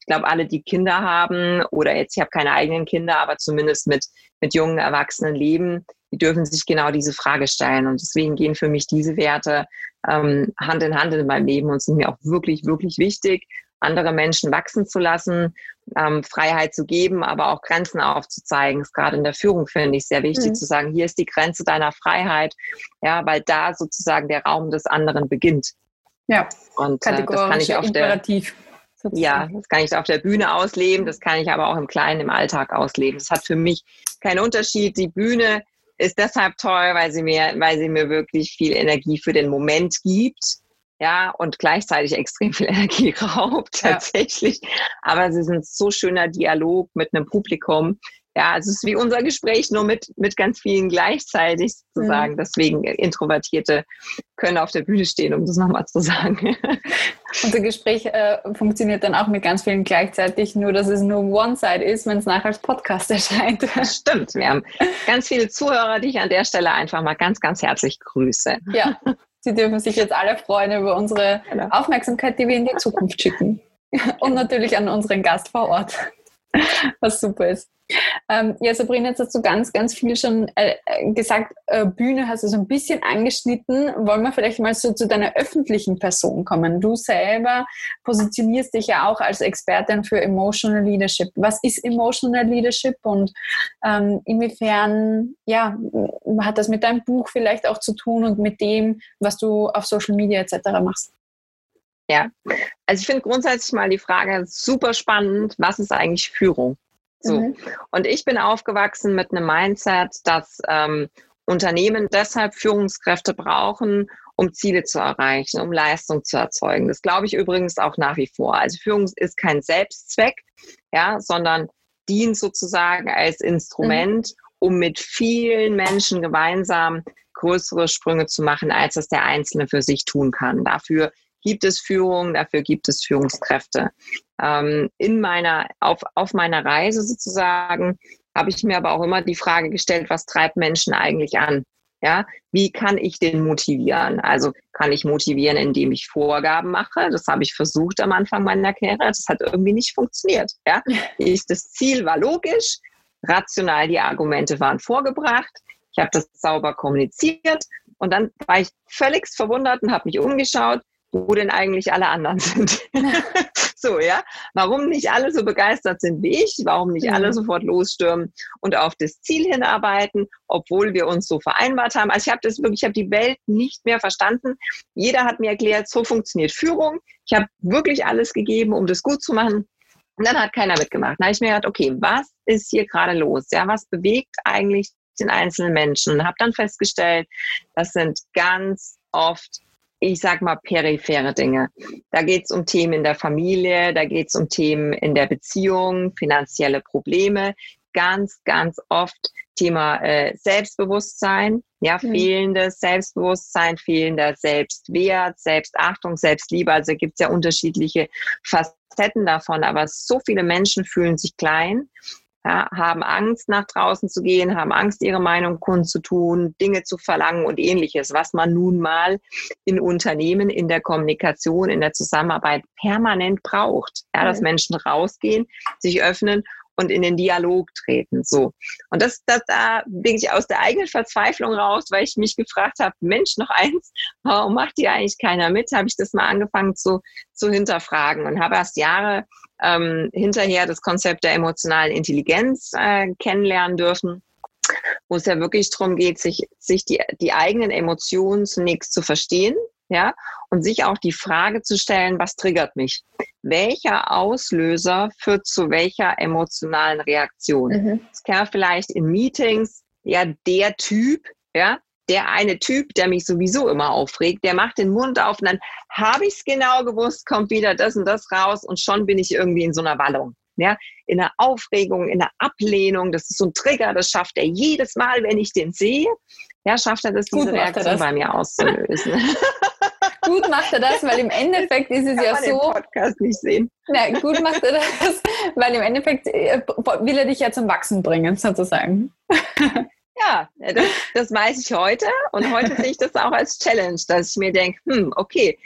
Ich glaube, alle, die Kinder haben oder jetzt, ich habe keine eigenen Kinder, aber zumindest mit, mit jungen Erwachsenen leben, die dürfen sich genau diese Frage stellen. Und deswegen gehen für mich diese Werte ähm, Hand in Hand in meinem Leben und sind mir auch wirklich, wirklich wichtig, andere Menschen wachsen zu lassen, ähm, Freiheit zu geben, aber auch Grenzen aufzuzeigen. Ist gerade in der Führung, finde ich, sehr wichtig mhm. zu sagen, hier ist die Grenze deiner Freiheit, ja, weil da sozusagen der Raum des anderen beginnt. Ja, und äh, das kann ich auf der ja, das kann ich auf der Bühne ausleben, das kann ich aber auch im Kleinen, im Alltag ausleben. Das hat für mich keinen Unterschied. Die Bühne ist deshalb toll, weil sie mir, weil sie mir wirklich viel Energie für den Moment gibt. Ja, und gleichzeitig extrem viel Energie raubt, tatsächlich. Ja. Aber sie sind so schöner Dialog mit einem Publikum, ja, es ist wie unser Gespräch, nur mit, mit ganz vielen gleichzeitig sozusagen. Mhm. Deswegen Introvertierte können auf der Bühne stehen, um das nochmal zu sagen. Unser Gespräch äh, funktioniert dann auch mit ganz vielen gleichzeitig, nur dass es nur One-Side ist, wenn es nachher als Podcast erscheint. Das stimmt. Wir haben ganz viele Zuhörer, die ich an der Stelle einfach mal ganz, ganz herzlich grüße. Ja, Sie dürfen sich jetzt alle freuen über unsere genau. Aufmerksamkeit, die wir in die Zukunft schicken. Und natürlich an unseren Gast vor Ort, was super ist. Ähm, ja, Sabrina, jetzt hast du ganz, ganz viel schon äh, äh, gesagt. Äh, Bühne hast du so ein bisschen angeschnitten. Wollen wir vielleicht mal so zu deiner öffentlichen Person kommen? Du selber positionierst dich ja auch als Expertin für Emotional Leadership. Was ist Emotional Leadership und ähm, inwiefern ja, hat das mit deinem Buch vielleicht auch zu tun und mit dem, was du auf Social Media etc. machst? Ja, also ich finde grundsätzlich mal die Frage super spannend, was ist eigentlich Führung? So. Mhm. Und ich bin aufgewachsen mit einem Mindset, dass ähm, Unternehmen deshalb Führungskräfte brauchen, um Ziele zu erreichen, um Leistung zu erzeugen. Das glaube ich übrigens auch nach wie vor. Also Führung ist kein Selbstzweck, ja, sondern dient sozusagen als Instrument, mhm. um mit vielen Menschen gemeinsam größere Sprünge zu machen, als es der Einzelne für sich tun kann. Dafür gibt es Führung, dafür gibt es Führungskräfte. Ähm, in meiner, auf, auf meiner Reise sozusagen habe ich mir aber auch immer die Frage gestellt, was treibt Menschen eigentlich an? Ja, wie kann ich den motivieren? Also kann ich motivieren, indem ich Vorgaben mache? Das habe ich versucht am Anfang meiner Karriere. Das hat irgendwie nicht funktioniert. Ja, das Ziel war logisch, rational die Argumente waren vorgebracht. Ich habe das sauber kommuniziert und dann war ich völlig verwundert und habe mich umgeschaut wo denn eigentlich alle anderen sind. so, ja. Warum nicht alle so begeistert sind wie ich? Warum nicht alle sofort losstürmen und auf das Ziel hinarbeiten, obwohl wir uns so vereinbart haben? Also ich habe das wirklich, ich habe die Welt nicht mehr verstanden. Jeder hat mir erklärt, so funktioniert Führung. Ich habe wirklich alles gegeben, um das gut zu machen. Und dann hat keiner mitgemacht. Dann habe ich mir gedacht, okay, was ist hier gerade los? Ja, was bewegt eigentlich den einzelnen Menschen? Und habe dann festgestellt, das sind ganz oft ich sag mal, periphere Dinge. Da geht es um Themen in der Familie, da geht es um Themen in der Beziehung, finanzielle Probleme, ganz, ganz oft Thema äh, Selbstbewusstsein, ja, mhm. fehlendes Selbstbewusstsein, fehlender Selbstwert, Selbstachtung, Selbstliebe. Also gibt es ja unterschiedliche Facetten davon, aber so viele Menschen fühlen sich klein ja, haben Angst, nach draußen zu gehen, haben Angst, ihre Meinung kundzutun, Dinge zu verlangen und ähnliches, was man nun mal in Unternehmen, in der Kommunikation, in der Zusammenarbeit permanent braucht. Ja, dass Menschen rausgehen, sich öffnen und in den Dialog treten. So. Und das, das da bin ich aus der eigenen Verzweiflung raus, weil ich mich gefragt habe, Mensch, noch eins, warum macht hier eigentlich keiner mit? Habe ich das mal angefangen zu, zu hinterfragen und habe erst Jahre ähm, hinterher das Konzept der emotionalen Intelligenz äh, kennenlernen dürfen wo es ja wirklich darum geht, sich, sich die, die eigenen Emotionen zunächst zu verstehen, ja, und sich auch die Frage zu stellen, was triggert mich? Welcher Auslöser führt zu welcher emotionalen Reaktion? Mhm. Es kann vielleicht in Meetings, ja, der Typ, ja, der eine Typ, der mich sowieso immer aufregt, der macht den Mund auf und dann habe ich es genau gewusst, kommt wieder das und das raus und schon bin ich irgendwie in so einer Wallung. Ja, in der Aufregung, in der Ablehnung, das ist so ein Trigger, das schafft er jedes Mal, wenn ich den sehe. Ja, schafft er das, diese Gut Reaktion das. bei mir auszulösen. gut macht er das, weil im Endeffekt ist es Kann ja man so. Den Podcast nicht sehen. Na, gut macht er das, weil im Endeffekt äh, will er dich ja zum Wachsen bringen, sozusagen. Ja, das, das weiß ich heute und heute sehe ich das auch als Challenge, dass ich mir denke, hm, okay,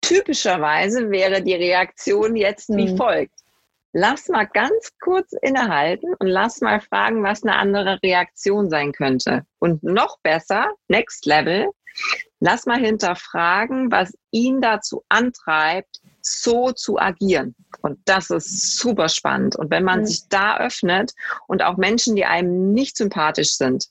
typischerweise wäre die Reaktion jetzt wie hm. folgt. Lass mal ganz kurz innehalten und lass mal fragen, was eine andere Reaktion sein könnte. Und noch besser, next level, lass mal hinterfragen, was ihn dazu antreibt, so zu agieren. Und das ist super spannend. Und wenn man mhm. sich da öffnet und auch Menschen, die einem nicht sympathisch sind,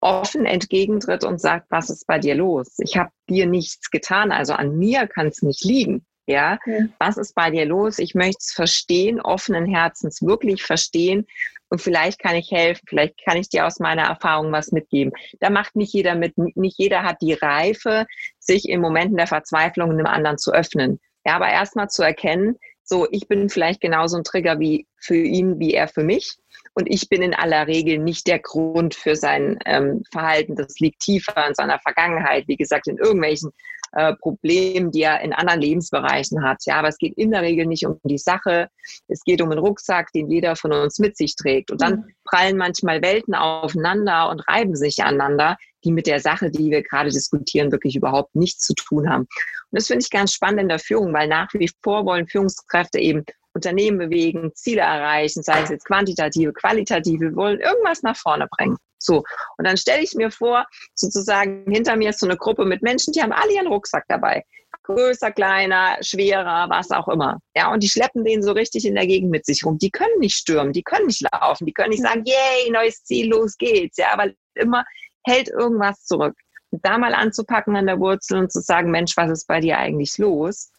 offen entgegentritt und sagt, was ist bei dir los? Ich habe dir nichts getan, also an mir kann es nicht liegen. Ja, mhm. was ist bei dir los? Ich möchte es verstehen, offenen Herzens wirklich verstehen. Und vielleicht kann ich helfen, vielleicht kann ich dir aus meiner Erfahrung was mitgeben. Da macht nicht jeder mit, nicht jeder hat die Reife, sich in Momenten der Verzweiflung einem anderen zu öffnen. Ja, aber erstmal zu erkennen, so, ich bin vielleicht genauso ein Trigger wie für ihn, wie er für mich. Und ich bin in aller Regel nicht der Grund für sein ähm, Verhalten. Das liegt tiefer in seiner Vergangenheit, wie gesagt, in irgendwelchen äh, Problemen, die er in anderen Lebensbereichen hat. Ja, aber es geht in der Regel nicht um die Sache. Es geht um einen Rucksack, den jeder von uns mit sich trägt. Und dann mhm. prallen manchmal Welten aufeinander und reiben sich aneinander, die mit der Sache, die wir gerade diskutieren, wirklich überhaupt nichts zu tun haben. Und das finde ich ganz spannend in der Führung, weil nach wie vor wollen Führungskräfte eben Unternehmen bewegen, Ziele erreichen, sei es jetzt quantitative, qualitative, wollen irgendwas nach vorne bringen. So. Und dann stelle ich mir vor, sozusagen hinter mir ist so eine Gruppe mit Menschen, die haben alle ihren Rucksack dabei. Größer, kleiner, schwerer, was auch immer. Ja, und die schleppen den so richtig in der Gegend mit sich rum. Die können nicht stürmen, die können nicht laufen, die können nicht sagen, yay, neues Ziel, los geht's. Ja, aber immer hält irgendwas zurück. Da mal anzupacken an der Wurzel und zu sagen, Mensch, was ist bei dir eigentlich los?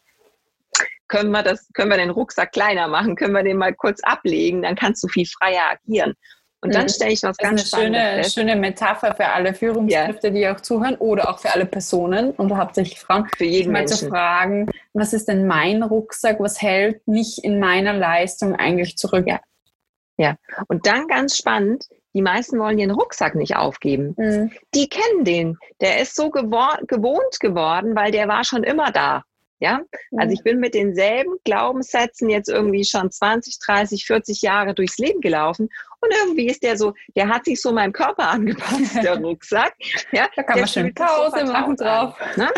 Können wir das, können wir den Rucksack kleiner machen? Können wir den mal kurz ablegen? Dann kannst du viel freier agieren. Und dann mhm. stelle ich was das ganz ist eine schöne, fest. schöne Metapher für alle Führungskräfte, ja. die auch zuhören oder auch für alle Personen und hauptsächlich Frauen. Für jeden mal Menschen. zu fragen, was ist denn mein Rucksack? Was hält mich in meiner Leistung eigentlich zurück? Ja. ja. Und dann ganz spannend, die meisten wollen ihren Rucksack nicht aufgeben. Mhm. Die kennen den. Der ist so gewohnt geworden, weil der war schon immer da. Ja, also mhm. ich bin mit denselben Glaubenssätzen jetzt irgendwie schon 20, 30, 40 Jahre durchs Leben gelaufen und irgendwie ist der so, der hat sich so meinem Körper angepasst, der Rucksack. Ja, da kann man schön Pause machen drauf. Ne?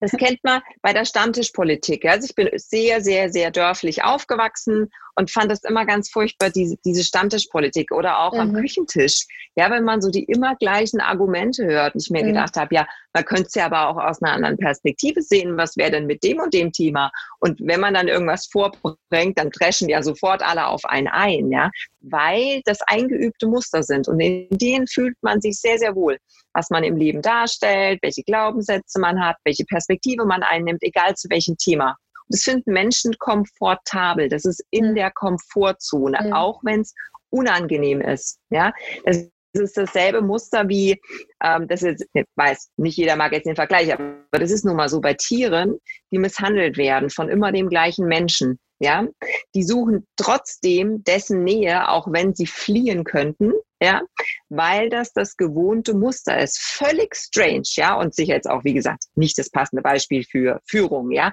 Das kennt man bei der Stammtischpolitik. Also ich bin sehr, sehr, sehr dörflich aufgewachsen und fand das immer ganz furchtbar, diese, diese Stammtischpolitik oder auch mhm. am Küchentisch. Ja, wenn man so die immer gleichen Argumente hört und ich mir mhm. gedacht habe, ja, man könnte es ja aber auch aus einer anderen Perspektive sehen, was wäre denn mit dem und dem Thema? Und wenn man dann irgendwas vorbringt, dann dreschen ja sofort alle auf einen ein, ja, weil das eingeübte Muster sind und in denen fühlt man sich sehr, sehr wohl was man im Leben darstellt, welche Glaubenssätze man hat, welche Perspektive man einnimmt, egal zu welchem Thema. Und das finden Menschen komfortabel. Das ist in der Komfortzone, mhm. auch wenn es unangenehm ist. Ja, das ist dasselbe Muster wie, ähm, das ist, ich weiß, nicht jeder mag jetzt den Vergleich, aber das ist nun mal so bei Tieren, die misshandelt werden von immer dem gleichen Menschen. Ja, die suchen trotzdem dessen Nähe, auch wenn sie fliehen könnten, ja, weil das das gewohnte Muster ist. Völlig strange, ja, und sicher jetzt auch, wie gesagt, nicht das passende Beispiel für Führung, ja,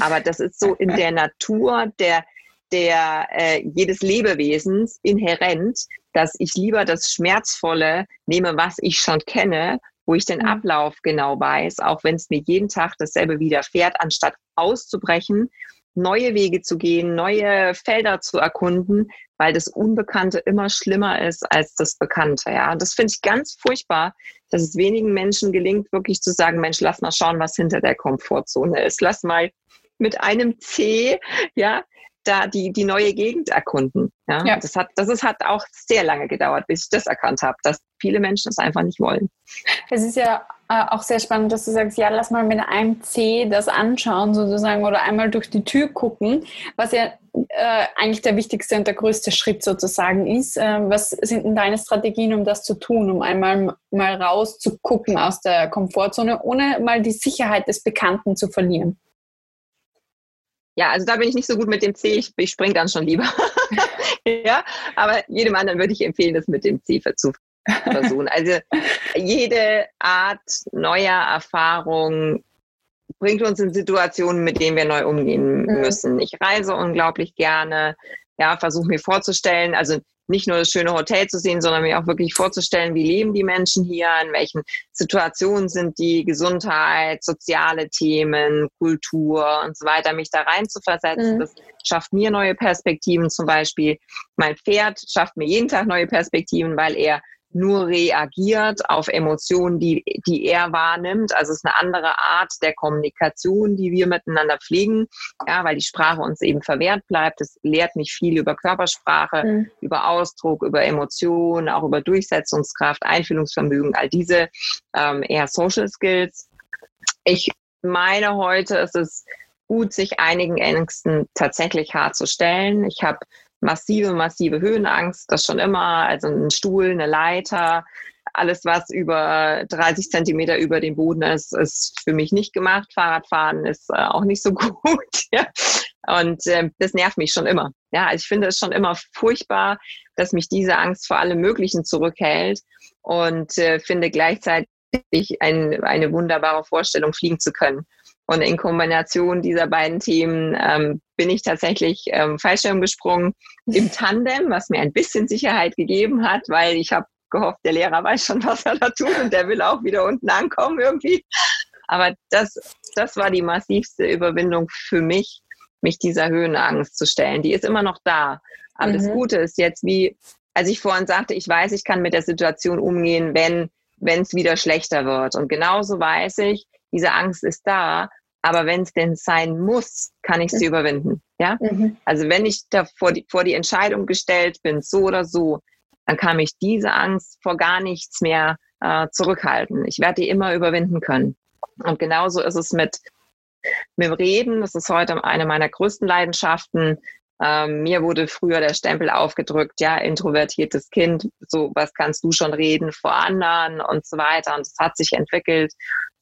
aber das ist so in der Natur der, der äh, jedes Lebewesens inhärent, dass ich lieber das Schmerzvolle nehme, was ich schon kenne, wo ich den mhm. Ablauf genau weiß, auch wenn es mir jeden Tag dasselbe widerfährt, anstatt auszubrechen, neue Wege zu gehen, neue Felder zu erkunden, weil das Unbekannte immer schlimmer ist als das Bekannte. Ja, und das finde ich ganz furchtbar, dass es wenigen Menschen gelingt, wirklich zu sagen, Mensch, lass mal schauen, was hinter der Komfortzone ist. Lass mal mit einem C, ja, da die, die neue Gegend erkunden. Ja? ja. Das, hat, das ist, hat auch sehr lange gedauert, bis ich das erkannt habe, dass viele Menschen das einfach nicht wollen. Es ist ja äh, auch sehr spannend, dass du sagst, ja, lass mal mit einem C das anschauen sozusagen oder einmal durch die Tür gucken, was ja äh, eigentlich der wichtigste und der größte Schritt sozusagen ist. Äh, was sind denn deine Strategien, um das zu tun, um einmal mal raus zu gucken aus der Komfortzone, ohne mal die Sicherheit des Bekannten zu verlieren? Ja, also da bin ich nicht so gut mit dem C. Ich, ich springe dann schon lieber. ja, aber jedem anderen würde ich empfehlen, das mit dem C zu versuchen. Also jede Art neuer Erfahrung bringt uns in Situationen, mit denen wir neu umgehen mhm. müssen. Ich reise unglaublich gerne. Ja, versuche mir vorzustellen, also nicht nur das schöne Hotel zu sehen, sondern mir auch wirklich vorzustellen, wie leben die Menschen hier, in welchen Situationen sind die, Gesundheit, soziale Themen, Kultur und so weiter, mich da rein zu versetzen. Mhm. Das schafft mir neue Perspektiven zum Beispiel. Mein Pferd schafft mir jeden Tag neue Perspektiven, weil er nur reagiert auf Emotionen, die, die er wahrnimmt. Also es ist eine andere Art der Kommunikation, die wir miteinander pflegen, ja, weil die Sprache uns eben verwehrt bleibt. Es lehrt mich viel über Körpersprache, mhm. über Ausdruck, über Emotionen, auch über Durchsetzungskraft, Einfühlungsvermögen, all diese ähm, eher Social Skills. Ich meine heute, ist es gut, sich einigen Ängsten tatsächlich hart zu stellen. Ich habe massive, massive Höhenangst, das schon immer. Also ein Stuhl, eine Leiter, alles, was über 30 Zentimeter über dem Boden ist, ist für mich nicht gemacht. Fahrradfahren ist äh, auch nicht so gut. ja. Und äh, das nervt mich schon immer. Ja, also ich finde es schon immer furchtbar, dass mich diese Angst vor allem Möglichen zurückhält und äh, finde gleichzeitig ein, eine wunderbare Vorstellung, fliegen zu können. Und in Kombination dieser beiden Themen ähm, bin ich tatsächlich ähm, Fallschirm gesprungen im Tandem, was mir ein bisschen Sicherheit gegeben hat, weil ich habe gehofft, der Lehrer weiß schon, was er da tut und der will auch wieder unten ankommen irgendwie. Aber das, das war die massivste Überwindung für mich, mich dieser Höhenangst zu stellen. Die ist immer noch da. Aber mhm. das Gute ist jetzt, wie, als ich vorhin sagte, ich weiß, ich kann mit der Situation umgehen, wenn wenn es wieder schlechter wird. Und genauso weiß ich, diese Angst ist da, aber wenn es denn sein muss, kann ich sie mhm. überwinden. Ja? Mhm. Also wenn ich da vor die, vor die Entscheidung gestellt bin, so oder so, dann kann mich diese Angst vor gar nichts mehr äh, zurückhalten. Ich werde die immer überwinden können. Und genauso ist es mit, mit dem Reden. Das ist heute eine meiner größten Leidenschaften. Ähm, mir wurde früher der Stempel aufgedrückt, ja, introvertiertes Kind, so was kannst du schon reden vor anderen und so weiter. Und es hat sich entwickelt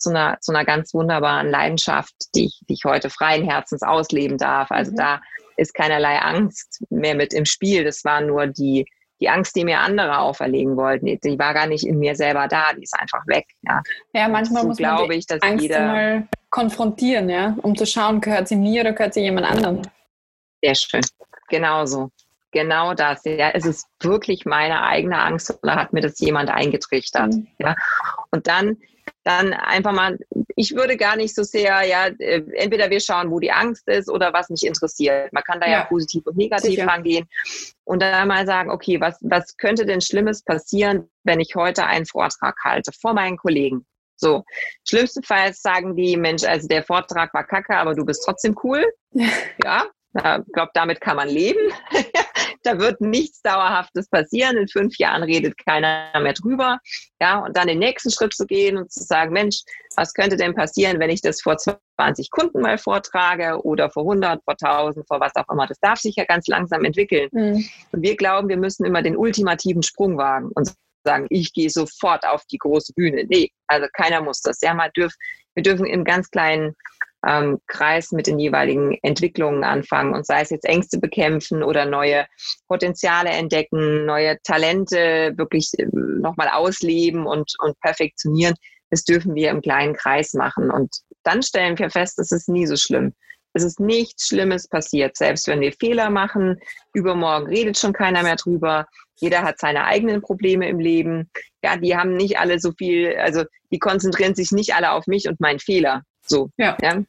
zu einer, zu einer ganz wunderbaren Leidenschaft, die ich, die ich heute freien Herzens ausleben darf. Also mhm. da ist keinerlei Angst mehr mit im Spiel. Das war nur die, die Angst, die mir andere auferlegen wollten, die, die war gar nicht in mir selber da, die ist einfach weg. Ja, ja manchmal so muss man glaube ich, Angst jeder, mal konfrontieren, ja, um zu schauen, gehört sie mir oder gehört sie jemand anderem. Sehr schön. Genauso. Genau das. Ja, es ist wirklich meine eigene Angst oder hat mir das jemand eingetrichtert. Mhm. Ja. Und dann, dann einfach mal, ich würde gar nicht so sehr, ja, äh, entweder wir schauen, wo die Angst ist oder was mich interessiert. Man kann da ja, ja positiv und negativ Sicher. rangehen und dann mal sagen, okay, was, was könnte denn Schlimmes passieren, wenn ich heute einen Vortrag halte vor meinen Kollegen? So, schlimmstenfalls sagen die, Mensch, also der Vortrag war kacke, aber du bist trotzdem cool. ja, ich glaube, damit kann man leben. da wird nichts Dauerhaftes passieren. In fünf Jahren redet keiner mehr drüber. Ja, und dann den nächsten Schritt zu gehen und zu sagen, Mensch, was könnte denn passieren, wenn ich das vor 20 Kunden mal vortrage oder vor 100, vor 1000, vor was auch immer. Das darf sich ja ganz langsam entwickeln. Mhm. Und wir glauben, wir müssen immer den ultimativen Sprung wagen und sagen, ich gehe sofort auf die große Bühne. Nee, also keiner muss das. Ja, mal dürf, wir dürfen in ganz kleinen ähm, Kreis mit den jeweiligen Entwicklungen anfangen und sei es jetzt Ängste bekämpfen oder neue Potenziale entdecken, neue Talente wirklich äh, nochmal ausleben und, und perfektionieren. Das dürfen wir im kleinen Kreis machen. Und dann stellen wir fest, es ist nie so schlimm. Es ist nichts Schlimmes passiert. Selbst wenn wir Fehler machen, übermorgen redet schon keiner mehr drüber. Jeder hat seine eigenen Probleme im Leben. Ja, die haben nicht alle so viel, also die konzentrieren sich nicht alle auf mich und meinen Fehler. So. Ja. ja.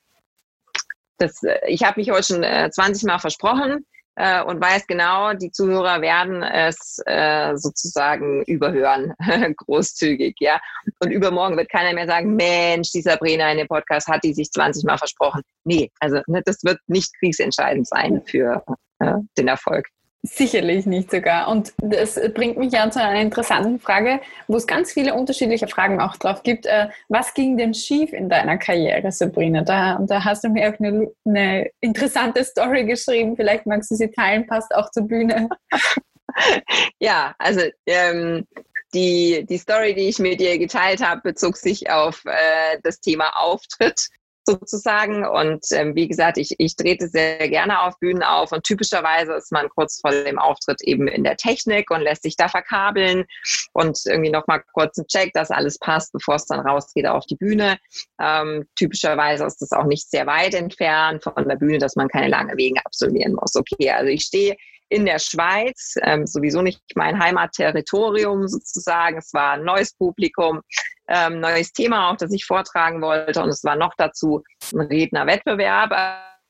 Das, äh, ich habe mich heute schon äh, 20 Mal versprochen äh, und weiß genau, die Zuhörer werden es äh, sozusagen überhören, großzügig, ja. Und übermorgen wird keiner mehr sagen, Mensch, die Sabrina in dem Podcast hat die sich 20 Mal versprochen. Nee, also ne, das wird nicht kriegsentscheidend sein für äh, den Erfolg. Sicherlich nicht sogar. Und das bringt mich ja zu einer interessanten Frage, wo es ganz viele unterschiedliche Fragen auch drauf gibt. Äh, was ging denn schief in deiner Karriere, Sabrina? Da, da hast du mir auch eine, eine interessante Story geschrieben. Vielleicht magst du sie teilen, passt auch zur Bühne. ja, also ähm, die, die Story, die ich mit dir geteilt habe, bezog sich auf äh, das Thema Auftritt sozusagen. Und ähm, wie gesagt, ich, ich trete sehr gerne auf Bühnen auf und typischerweise ist man kurz vor dem Auftritt eben in der Technik und lässt sich da verkabeln und irgendwie nochmal kurz einen Check, dass alles passt, bevor es dann rausgeht auf die Bühne. Ähm, typischerweise ist das auch nicht sehr weit entfernt von der Bühne, dass man keine lange Wege absolvieren muss. Okay, also ich stehe in der Schweiz, ähm, sowieso nicht mein Heimatterritorium sozusagen. Es war ein neues Publikum, ähm, neues Thema auch, das ich vortragen wollte. Und es war noch dazu ein Rednerwettbewerb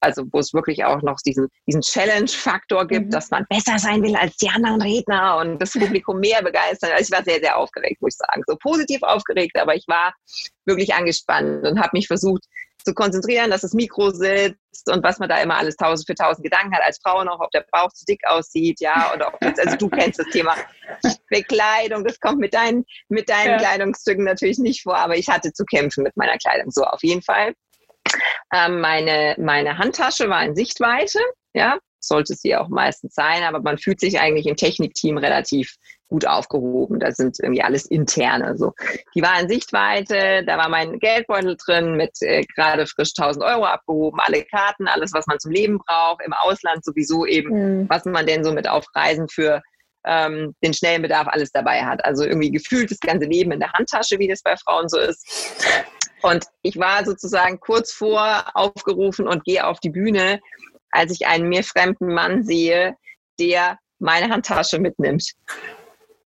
also wo es wirklich auch noch diesen, diesen Challenge-Faktor gibt, mhm. dass man besser sein will als die anderen Redner und das Publikum mehr begeistern. Also ich war sehr, sehr aufgeregt, muss ich sagen. So positiv aufgeregt, aber ich war wirklich angespannt und habe mich versucht zu konzentrieren, dass das Mikro sitzt und was man da immer alles tausend für tausend Gedanken hat als Frau noch, ob der Bauch zu dick aussieht, ja, oder ob jetzt, also du kennst das Thema Bekleidung, das kommt mit deinen, mit deinen ja. Kleidungsstücken natürlich nicht vor, aber ich hatte zu kämpfen mit meiner Kleidung. So, auf jeden Fall. Ähm, meine, meine Handtasche war in Sichtweite, ja, sollte sie auch meistens sein, aber man fühlt sich eigentlich im Technikteam relativ gut aufgehoben. Da sind irgendwie alles interne. So. Die war in Sichtweite, da war mein Geldbeutel drin mit äh, gerade frisch 1000 Euro abgehoben, alle Karten, alles, was man zum Leben braucht, im Ausland sowieso eben, mhm. was man denn so mit auf Reisen für ähm, den schnellen Bedarf alles dabei hat. Also irgendwie gefühlt das ganze Leben in der Handtasche, wie das bei Frauen so ist. Und ich war sozusagen kurz vor aufgerufen und gehe auf die Bühne, als ich einen mir fremden Mann sehe, der meine Handtasche mitnimmt.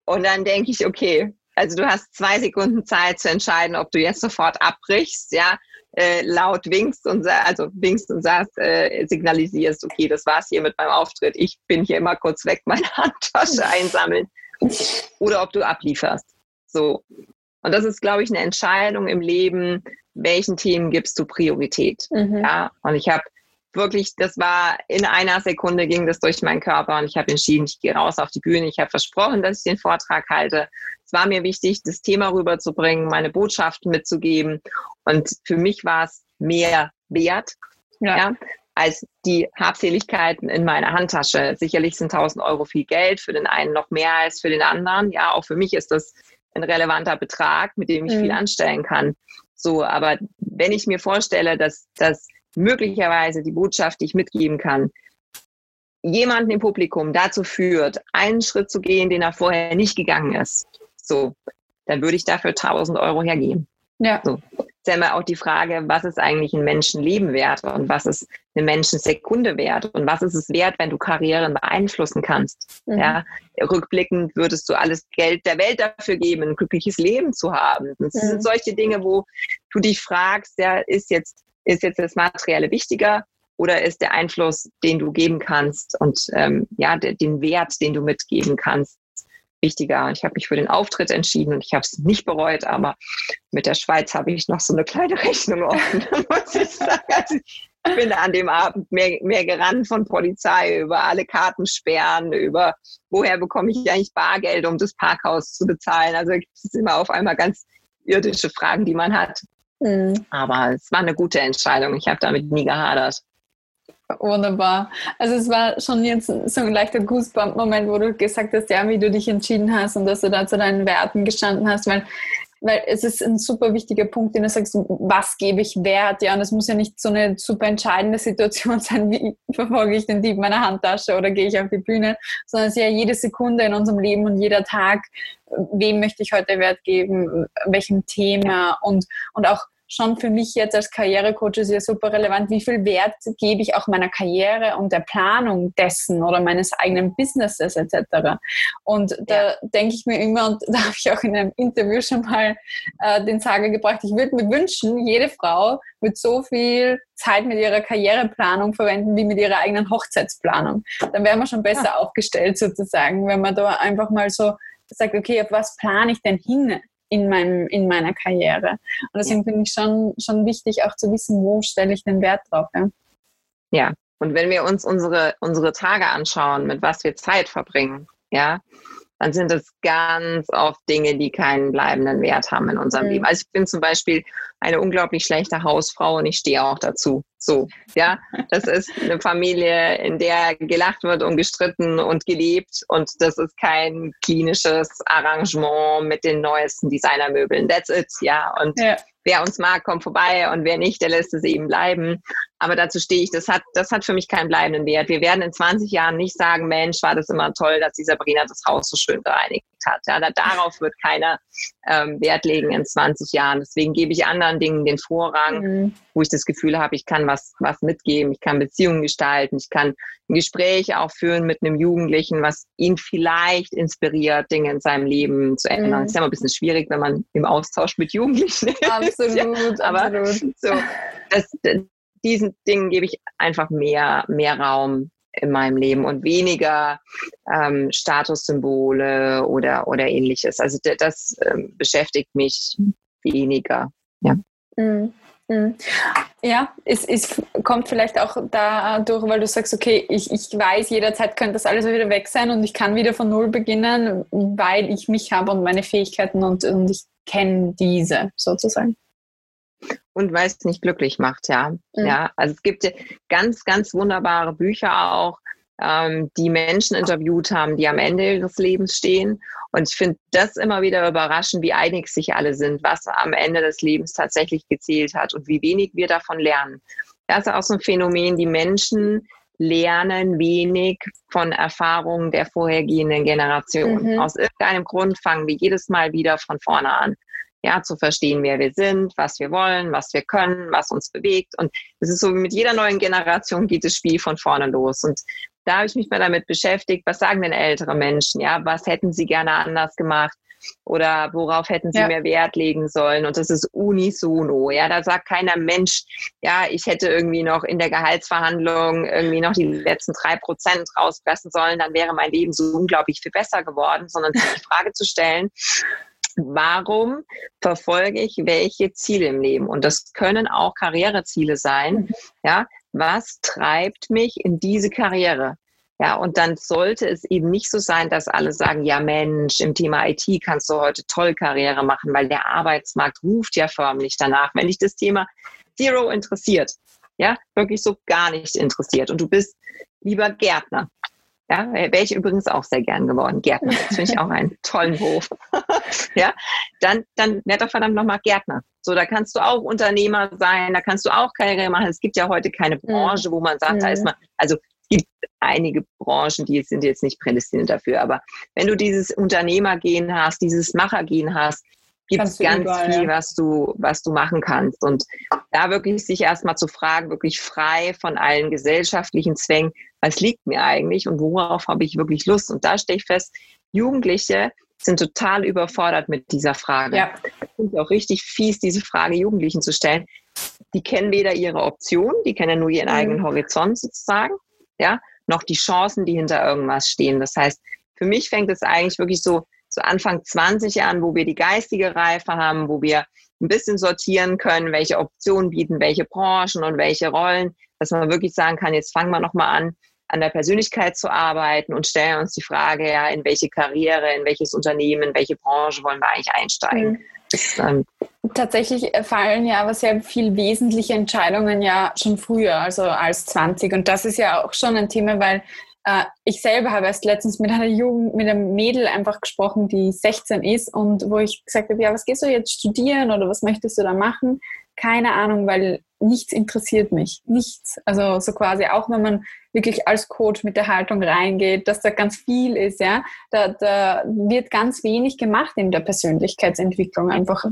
Und dann denke ich, okay, also du hast zwei Sekunden Zeit zu entscheiden, ob du jetzt sofort abbrichst, ja, äh, laut winkst und also winkst und sagst, äh, signalisierst, okay, das war's hier mit meinem Auftritt. Ich bin hier immer kurz weg, meine Handtasche einsammeln. Oder ob du ablieferst. So. Und das ist, glaube ich, eine Entscheidung im Leben, welchen Themen gibst du Priorität. Mhm. Ja, und ich habe wirklich, das war in einer Sekunde ging das durch meinen Körper und ich habe entschieden, ich gehe raus auf die Bühne. Ich habe versprochen, dass ich den Vortrag halte. Es war mir wichtig, das Thema rüberzubringen, meine Botschaften mitzugeben. Und für mich war es mehr wert, ja. ja. als die Habseligkeiten in meiner Handtasche. Sicherlich sind 1000 Euro viel Geld, für den einen noch mehr als für den anderen. Ja, auch für mich ist das ein relevanter Betrag, mit dem ich mhm. viel anstellen kann. So, aber wenn ich mir vorstelle, dass, dass möglicherweise die Botschaft, die ich mitgeben kann, jemanden im Publikum dazu führt, einen Schritt zu gehen, den er vorher nicht gegangen ist, so, dann würde ich dafür 1000 Euro hergeben. Ja. So. Ist ja immer auch die Frage, was ist eigentlich ein Menschenleben wert und was ist eine Menschensekunde wert und was ist es wert, wenn du Karrieren beeinflussen kannst. Mhm. Ja, rückblickend würdest du alles Geld der Welt dafür geben, ein glückliches Leben zu haben. Das mhm. sind solche Dinge, wo du dich fragst, ja, ist jetzt, ist jetzt das Materielle wichtiger oder ist der Einfluss, den du geben kannst und ähm, ja, den Wert, den du mitgeben kannst, wichtiger. Ich habe mich für den Auftritt entschieden und ich habe es nicht bereut, aber mit der Schweiz habe ich noch so eine kleine Rechnung offen, muss ich sagen. Also ich bin an dem Abend mehr, mehr gerannt von Polizei über alle Kartensperren, über woher bekomme ich eigentlich Bargeld, um das Parkhaus zu bezahlen. Also es sind immer auf einmal ganz irdische Fragen, die man hat. Mhm. Aber es war eine gute Entscheidung. Ich habe damit nie gehadert. Wunderbar. Also es war schon jetzt so ein leichter Goosebump-Moment, wo du gesagt hast, ja, wie du dich entschieden hast und dass du da zu deinen Werten gestanden hast, weil weil es ist ein super wichtiger Punkt, den du sagst, was gebe ich Wert? Ja, und es muss ja nicht so eine super entscheidende Situation sein, wie verfolge ich den Dieb meiner Handtasche oder gehe ich auf die Bühne, sondern es ist ja jede Sekunde in unserem Leben und jeder Tag, wem möchte ich heute Wert geben, welchem Thema und, und auch schon für mich jetzt als Karrierecoach ist ja super relevant, wie viel Wert gebe ich auch meiner Karriere und der Planung dessen oder meines eigenen Businesses etc. Und da ja. denke ich mir immer, und da habe ich auch in einem Interview schon mal äh, den Sager gebracht, ich würde mir wünschen, jede Frau wird so viel Zeit mit ihrer Karriereplanung verwenden wie mit ihrer eigenen Hochzeitsplanung. Dann wären wir schon besser ja. aufgestellt sozusagen, wenn man da einfach mal so sagt, okay, auf was plane ich denn hin? In, meinem, in meiner Karriere. Und deswegen finde ich schon, schon wichtig, auch zu wissen, wo stelle ich den Wert drauf. Ja? ja, und wenn wir uns unsere, unsere Tage anschauen, mit was wir Zeit verbringen, ja, dann sind es ganz oft Dinge, die keinen bleibenden Wert haben in unserem mhm. Leben. Also ich bin zum Beispiel eine unglaublich schlechte Hausfrau und ich stehe auch dazu. So, ja, das ist eine Familie, in der gelacht wird und gestritten und gelebt und das ist kein klinisches Arrangement mit den neuesten Designermöbeln. That's it, ja. Und ja wer uns mag, kommt vorbei und wer nicht, der lässt es eben bleiben. Aber dazu stehe ich, das hat, das hat für mich keinen bleibenden Wert. Wir werden in 20 Jahren nicht sagen, Mensch, war das immer toll, dass die Sabrina das Haus so schön gereinigt hat. Ja, darauf wird keiner ähm, Wert legen in 20 Jahren. Deswegen gebe ich anderen Dingen den Vorrang, mhm. wo ich das Gefühl habe, ich kann was, was mitgeben, ich kann Beziehungen gestalten, ich kann ein Gespräch auch führen mit einem Jugendlichen, was ihn vielleicht inspiriert, Dinge in seinem Leben zu ändern. Mhm. Das ist ja immer ein bisschen schwierig, wenn man im Austausch mit Jugendlichen ist. Absolut, ja, aber absolut. So, das, diesen Dingen gebe ich einfach mehr, mehr Raum in meinem Leben und weniger ähm, Statussymbole oder, oder ähnliches. Also das ähm, beschäftigt mich weniger. Ja. Mhm. Mhm. Ja, es, es kommt vielleicht auch dadurch, weil du sagst, okay, ich, ich weiß, jederzeit könnte das alles wieder weg sein und ich kann wieder von Null beginnen, weil ich mich habe und meine Fähigkeiten und, und ich kenne diese sozusagen und weil es nicht glücklich macht, ja. Mhm. Ja, also es gibt ganz, ganz wunderbare Bücher auch, ähm, die Menschen interviewt haben, die am Ende ihres Lebens stehen. Und ich finde das immer wieder überraschend, wie einig sich alle sind, was am Ende des Lebens tatsächlich gezählt hat und wie wenig wir davon lernen. Das ist auch so ein Phänomen, die Menschen lernen wenig von Erfahrungen der vorhergehenden Generation. Mhm. Aus irgendeinem Grund fangen wir jedes Mal wieder von vorne an ja, zu verstehen, wer wir sind, was wir wollen, was wir können, was uns bewegt. Und es ist so, mit jeder neuen Generation geht das Spiel von vorne los. Und da habe ich mich mal damit beschäftigt, was sagen denn ältere Menschen? Ja, was hätten sie gerne anders gemacht? Oder worauf hätten sie ja. mehr Wert legen sollen? Und das ist unisono. Ja, da sagt keiner Mensch, ja, ich hätte irgendwie noch in der Gehaltsverhandlung irgendwie noch die letzten drei Prozent rauspressen sollen, dann wäre mein Leben so unglaublich viel besser geworden, sondern die Frage zu stellen, warum verfolge ich welche Ziele im Leben? Und das können auch Karriereziele sein. Mhm. Ja, was treibt mich in diese Karriere? Ja, und dann sollte es eben nicht so sein, dass alle sagen, ja Mensch, im Thema IT kannst du heute toll Karriere machen, weil der Arbeitsmarkt ruft ja förmlich danach. Wenn dich das Thema Zero interessiert, ja, wirklich so gar nicht interessiert und du bist lieber Gärtner, ja, wäre ich übrigens auch sehr gern geworden. Gärtner, das finde ich auch einen tollen Beruf. ja, dann, dann werd doch verdammt nochmal Gärtner. So, da kannst du auch Unternehmer sein, da kannst du auch Karriere machen. Es gibt ja heute keine mhm. Branche, wo man sagt, mhm. da ist man, also es gibt einige Branchen, die sind jetzt nicht prädestiniert dafür, aber wenn du dieses Unternehmergehen hast, dieses Machergehen hast, gibt es ganz überall, viel, ja. was du, was du machen kannst. Und da wirklich sich erstmal zu fragen, wirklich frei von allen gesellschaftlichen Zwängen, was liegt mir eigentlich und worauf habe ich wirklich Lust? Und da stehe ich fest, Jugendliche sind total überfordert mit dieser Frage. Ja. Ich finde auch richtig fies, diese Frage Jugendlichen zu stellen. Die kennen weder ihre Option, die kennen nur ihren mhm. eigenen Horizont sozusagen, ja, noch die Chancen, die hinter irgendwas stehen. Das heißt, für mich fängt es eigentlich wirklich so so Anfang 20 Jahren, wo wir die geistige Reife haben, wo wir ein bisschen sortieren können, welche Optionen bieten, welche Branchen und welche Rollen, dass man wirklich sagen kann, jetzt fangen wir nochmal an, an der Persönlichkeit zu arbeiten und stellen uns die Frage, ja, in welche Karriere, in welches Unternehmen, in welche Branche wollen wir eigentlich einsteigen. Mhm. Das, ähm, Tatsächlich fallen ja aber sehr viel wesentliche Entscheidungen ja schon früher, also als 20. Und das ist ja auch schon ein Thema, weil äh, ich selber habe erst letztens mit einer Jugend, mit einem Mädel einfach gesprochen, die 16 ist und wo ich gesagt habe, ja, was gehst du jetzt studieren oder was möchtest du da machen? Keine Ahnung, weil nichts interessiert mich. Nichts. Also so quasi auch wenn man wirklich als Coach mit der Haltung reingeht, dass da ganz viel ist, ja, da, da wird ganz wenig gemacht in der Persönlichkeitsentwicklung. Einfach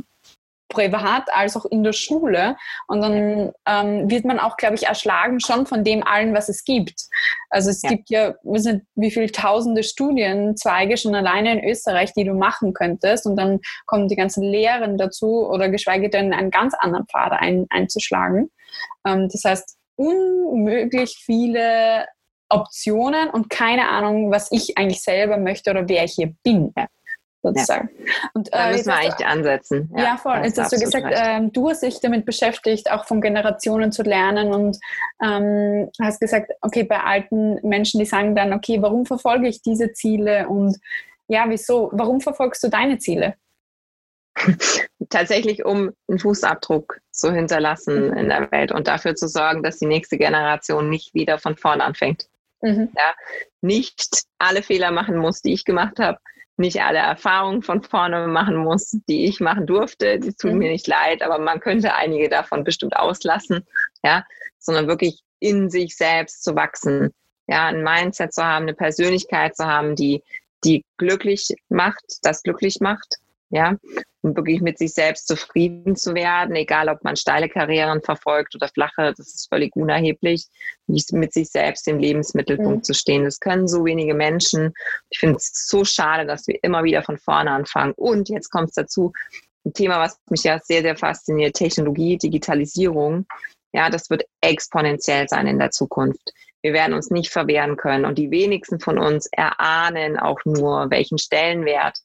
privat als auch in der Schule. Und dann ähm, wird man auch, glaube ich, erschlagen schon von dem allen, was es gibt. Also es ja. gibt ja, wissen wie viele tausende Studienzweige schon alleine in Österreich, die du machen könntest. Und dann kommen die ganzen Lehren dazu oder geschweige denn einen ganz anderen Pfad ein, einzuschlagen. Ähm, das heißt, unmöglich viele Optionen und keine Ahnung, was ich eigentlich selber möchte oder wer ich hier bin sozusagen. Ja. Und, äh, da müssen wir eigentlich du, ansetzen. Ja, ja voll. Jetzt hast du gesagt, äh, du hast dich damit beschäftigt, auch von Generationen zu lernen und ähm, hast gesagt, okay, bei alten Menschen, die sagen dann, okay, warum verfolge ich diese Ziele und ja, wieso, warum verfolgst du deine Ziele? Tatsächlich, um einen Fußabdruck zu hinterlassen in der Welt und dafür zu sorgen, dass die nächste Generation nicht wieder von vorn anfängt. Mhm. Ja, nicht alle Fehler machen muss, die ich gemacht habe, nicht alle Erfahrungen von vorne machen muss, die ich machen durfte. Die tun mhm. mir nicht leid, aber man könnte einige davon bestimmt auslassen, ja, sondern wirklich in sich selbst zu wachsen, ja, ein Mindset zu haben, eine Persönlichkeit zu haben, die, die glücklich macht, das glücklich macht, ja, um wirklich mit sich selbst zufrieden zu werden, egal ob man steile Karrieren verfolgt oder flache, das ist völlig unerheblich, mit sich selbst im Lebensmittelpunkt mhm. zu stehen. Das können so wenige Menschen. Ich finde es so schade, dass wir immer wieder von vorne anfangen. Und jetzt kommt es dazu, ein Thema, was mich ja sehr, sehr fasziniert, Technologie, Digitalisierung. Ja, das wird exponentiell sein in der Zukunft. Wir werden uns nicht verwehren können. Und die wenigsten von uns erahnen auch nur, welchen Stellenwert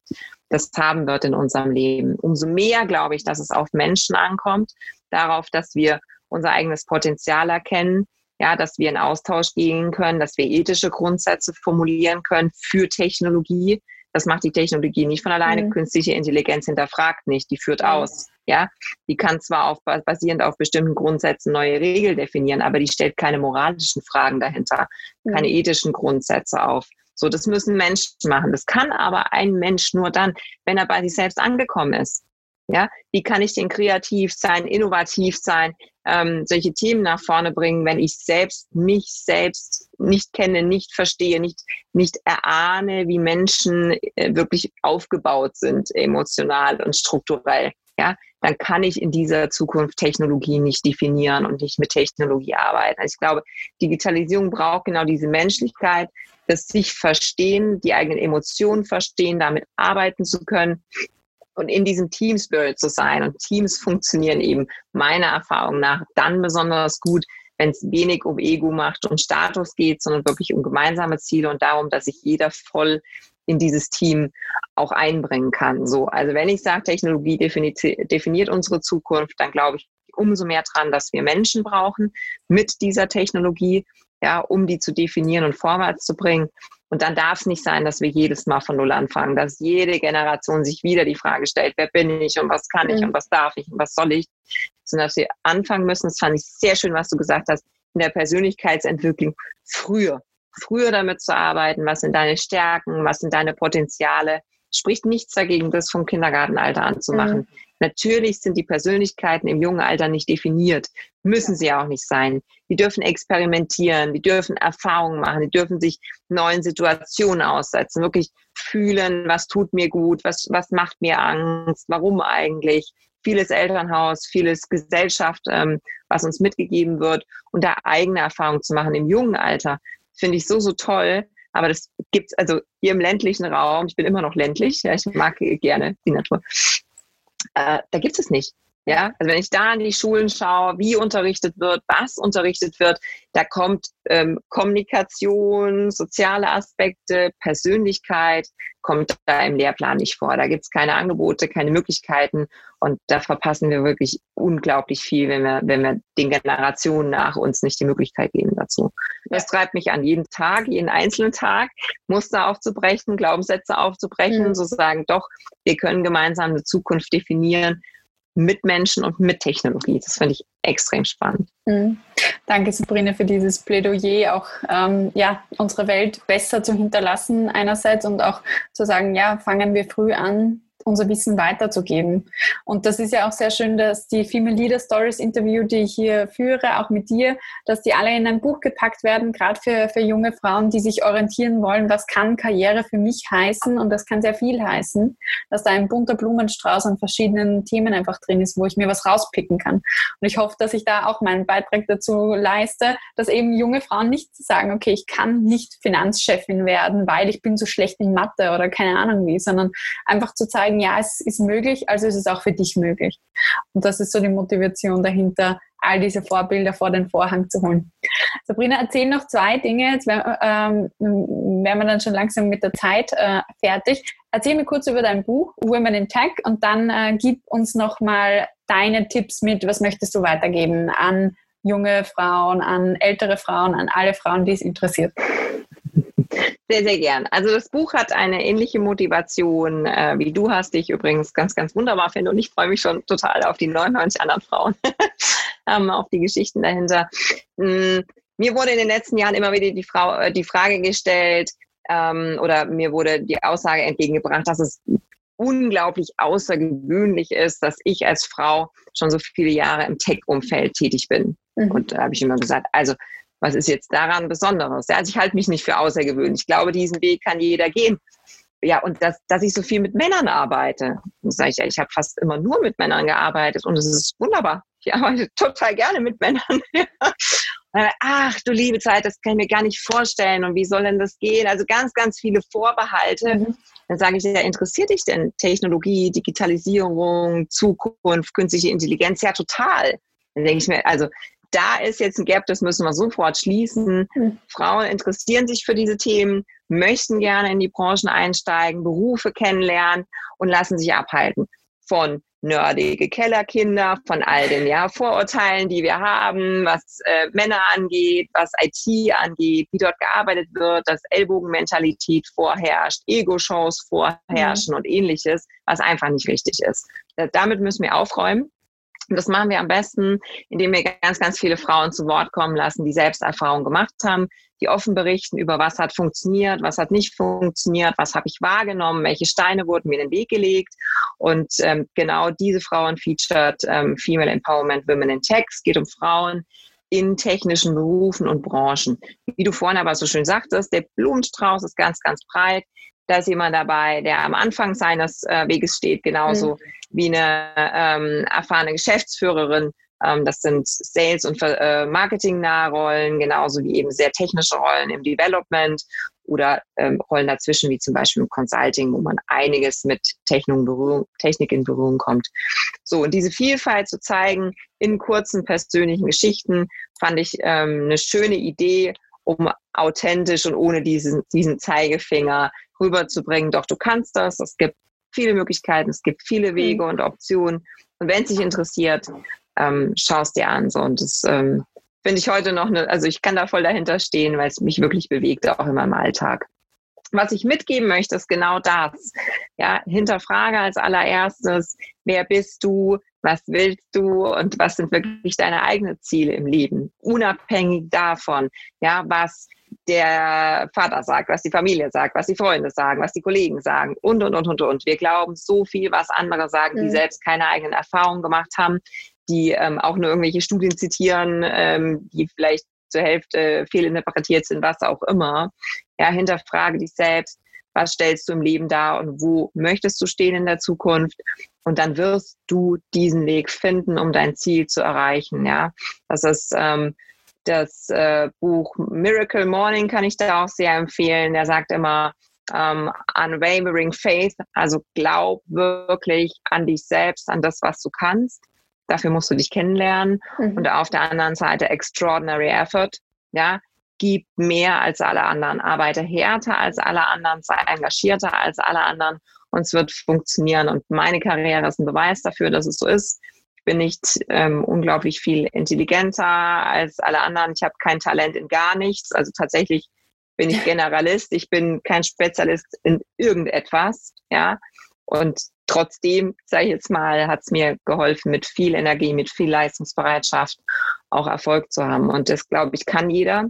das haben wird in unserem Leben. Umso mehr glaube ich, dass es auf Menschen ankommt, darauf, dass wir unser eigenes Potenzial erkennen, ja, dass wir in Austausch gehen können, dass wir ethische Grundsätze formulieren können für Technologie. Das macht die Technologie nicht von alleine. Mhm. Künstliche Intelligenz hinterfragt nicht, die führt aus. Ja, die kann zwar auf, basierend auf bestimmten Grundsätzen neue Regeln definieren, aber die stellt keine moralischen Fragen dahinter, mhm. keine ethischen Grundsätze auf. So, das müssen Menschen machen. Das kann aber ein Mensch nur dann, wenn er bei sich selbst angekommen ist. Ja, wie kann ich denn kreativ sein, innovativ sein, ähm, solche Themen nach vorne bringen, wenn ich selbst mich selbst nicht kenne, nicht verstehe, nicht, nicht erahne, wie Menschen äh, wirklich aufgebaut sind, emotional und strukturell. Ja, dann kann ich in dieser Zukunft Technologie nicht definieren und nicht mit Technologie arbeiten. Also ich glaube, Digitalisierung braucht genau diese Menschlichkeit, das sich verstehen, die eigenen Emotionen verstehen, damit arbeiten zu können und in diesem Team Spirit zu sein. Und Teams funktionieren eben meiner Erfahrung nach dann besonders gut, wenn es wenig um Ego macht und Status geht, sondern wirklich um gemeinsame Ziele und darum, dass sich jeder voll in dieses Team auch einbringen kann. So, also wenn ich sage, Technologie definiert, definiert unsere Zukunft, dann glaube ich umso mehr dran, dass wir Menschen brauchen mit dieser Technologie, ja, um die zu definieren und vorwärts zu bringen. Und dann darf es nicht sein, dass wir jedes Mal von Null anfangen, dass jede Generation sich wieder die Frage stellt, wer bin ich und was kann ich mhm. und was darf ich und was soll ich, sondern dass wir anfangen müssen. Das fand ich sehr schön, was du gesagt hast, in der Persönlichkeitsentwicklung früher, früher damit zu arbeiten, was sind deine Stärken, was sind deine Potenziale. Spricht nichts dagegen, das vom Kindergartenalter anzumachen. Mhm. Natürlich sind die Persönlichkeiten im jungen Alter nicht definiert, müssen sie auch nicht sein. Die dürfen experimentieren, die dürfen Erfahrungen machen, die dürfen sich neuen Situationen aussetzen, wirklich fühlen, was tut mir gut, was, was macht mir Angst, warum eigentlich. Vieles Elternhaus, vieles Gesellschaft, ähm, was uns mitgegeben wird und da eigene Erfahrungen zu machen im jungen Alter, finde ich so, so toll. Aber das gibt es also hier im ländlichen Raum, ich bin immer noch ländlich, ja, ich mag gerne die Natur äh, da gibt es nicht. Ja, also wenn ich da an die Schulen schaue, wie unterrichtet wird, was unterrichtet wird, da kommt ähm, Kommunikation, soziale Aspekte, Persönlichkeit, kommt da im Lehrplan nicht vor. Da gibt es keine Angebote, keine Möglichkeiten und da verpassen wir wirklich unglaublich viel, wenn wir, wenn wir den Generationen nach uns nicht die Möglichkeit geben dazu. Das treibt mich an, jeden Tag, jeden einzelnen Tag Muster aufzubrechen, Glaubenssätze aufzubrechen, mhm. so sagen, doch, wir können gemeinsam eine Zukunft definieren, mit Menschen und mit Technologie. Das finde ich extrem spannend. Mhm. Danke, Sabrina, für dieses Plädoyer, auch ähm, ja, unsere Welt besser zu hinterlassen einerseits und auch zu sagen, ja, fangen wir früh an, unser Wissen weiterzugeben. Und das ist ja auch sehr schön, dass die Female Leader Stories Interview, die ich hier führe, auch mit dir, dass die alle in ein Buch gepackt werden, gerade für, für junge Frauen, die sich orientieren wollen, was kann Karriere für mich heißen und das kann sehr viel heißen, dass da ein bunter Blumenstrauß an verschiedenen Themen einfach drin ist, wo ich mir was rauspicken kann. Und ich hoffe, dass ich da auch meinen Beitrag dazu leiste, dass eben junge Frauen nicht sagen, okay, ich kann nicht Finanzchefin werden, weil ich bin so schlecht in Mathe oder keine Ahnung wie, sondern einfach zu zeigen, zeigen, ja, es ist möglich, also ist es auch für dich möglich. Und das ist so die Motivation dahinter, all diese Vorbilder vor den Vorhang zu holen. Sabrina, erzähl noch zwei Dinge. Jetzt wären, ähm, wären wir dann schon langsam mit der Zeit äh, fertig. Erzähl mir kurz über dein Buch Women in Tech und dann äh, gib uns noch mal deine Tipps mit. Was möchtest du weitergeben an junge Frauen, an ältere Frauen, an alle Frauen, die es interessiert? Sehr, sehr gern. Also das Buch hat eine ähnliche Motivation, äh, wie du hast, die ich übrigens ganz, ganz wunderbar finde. Und ich freue mich schon total auf die 99 anderen Frauen, ähm, auf die Geschichten dahinter. Mm, mir wurde in den letzten Jahren immer wieder die, Frau, äh, die Frage gestellt, ähm, oder mir wurde die Aussage entgegengebracht, dass es unglaublich außergewöhnlich ist, dass ich als Frau schon so viele Jahre im Tech-Umfeld tätig bin. Mhm. Und da habe ich immer gesagt, also was ist jetzt daran Besonderes? Ja, also ich halte mich nicht für außergewöhnlich. Ich glaube, diesen Weg kann jeder gehen. Ja, und dass, dass ich so viel mit Männern arbeite. Das sage ich ja, ich habe fast immer nur mit Männern gearbeitet und es ist wunderbar. Ich arbeite total gerne mit Männern. Ach, du liebe Zeit, das kann ich mir gar nicht vorstellen. Und wie soll denn das gehen? Also ganz, ganz viele Vorbehalte. Mhm. Dann sage ich ja, interessiert dich denn Technologie, Digitalisierung, Zukunft, künstliche Intelligenz? Ja, total. Dann denke ich mir, also da ist jetzt ein Gap, das müssen wir sofort schließen. Mhm. Frauen interessieren sich für diese Themen, möchten gerne in die Branchen einsteigen, Berufe kennenlernen und lassen sich abhalten von nerdige Kellerkinder, von all den ja, Vorurteilen, die wir haben, was äh, Männer angeht, was IT angeht, wie dort gearbeitet wird, dass Ellbogenmentalität vorherrscht, Ego-Shows vorherrschen mhm. und ähnliches, was einfach nicht richtig ist. Damit müssen wir aufräumen. Und das machen wir am besten, indem wir ganz, ganz viele Frauen zu Wort kommen lassen, die selbst Erfahrungen gemacht haben, die offen berichten über was hat funktioniert, was hat nicht funktioniert, was habe ich wahrgenommen, welche Steine wurden mir in den Weg gelegt. Und ähm, genau diese Frauen featured ähm, Female Empowerment Women in Tech. Es geht um Frauen in technischen Berufen und Branchen. Wie du vorhin aber so schön sagtest, der Blumenstrauß ist ganz, ganz breit. Da ist jemand dabei, der am Anfang seines äh, Weges steht, genauso mhm. wie eine ähm, erfahrene Geschäftsführerin. Ähm, das sind Sales- und äh, Marketing-nahe Rollen, genauso wie eben sehr technische Rollen im Development oder ähm, Rollen dazwischen, wie zum Beispiel im Consulting, wo man einiges mit Technik in, Berührung, Technik in Berührung kommt. So, und diese Vielfalt zu zeigen in kurzen persönlichen Geschichten, fand ich ähm, eine schöne Idee, um authentisch und ohne diesen, diesen Zeigefinger rüberzubringen, doch du kannst das, es gibt viele Möglichkeiten, es gibt viele Wege mhm. und Optionen. Und wenn es dich interessiert, ähm, schau es dir an. So. Und das ähm, finde ich heute noch, eine, also ich kann da voll dahinter stehen, weil es mich wirklich bewegt, auch in meinem Alltag. Was ich mitgeben möchte, ist genau das. Ja, hinterfrage als allererstes, wer bist du, was willst du und was sind wirklich deine eigenen Ziele im Leben, unabhängig davon, ja, was der Vater sagt, was die Familie sagt, was die Freunde sagen, was die Kollegen sagen und, und, und, und, und. Wir glauben so viel, was andere sagen, die mhm. selbst keine eigenen Erfahrungen gemacht haben, die ähm, auch nur irgendwelche Studien zitieren, ähm, die vielleicht zur Hälfte fehlinterpretiert sind, was auch immer. Ja, hinterfrage dich selbst, was stellst du im Leben dar und wo möchtest du stehen in der Zukunft? Und dann wirst du diesen Weg finden, um dein Ziel zu erreichen. Ja, das ist ähm, das äh, Buch Miracle Morning kann ich da auch sehr empfehlen. Der sagt immer, um, ähm, unwavering faith, also glaub wirklich an dich selbst, an das, was du kannst. Dafür musst du dich kennenlernen. Mhm. Und auf der anderen Seite extraordinary effort. Ja, gib mehr als alle anderen, arbeite härter als alle anderen, sei engagierter als alle anderen und es wird funktionieren. Und meine Karriere ist ein Beweis dafür, dass es so ist bin nicht ähm, unglaublich viel intelligenter als alle anderen. Ich habe kein Talent in gar nichts. Also tatsächlich bin ich Generalist. Ich bin kein Spezialist in irgendetwas. Ja. Und trotzdem, sage ich jetzt mal, hat es mir geholfen, mit viel Energie, mit viel Leistungsbereitschaft auch Erfolg zu haben. Und das, glaube ich, kann jeder,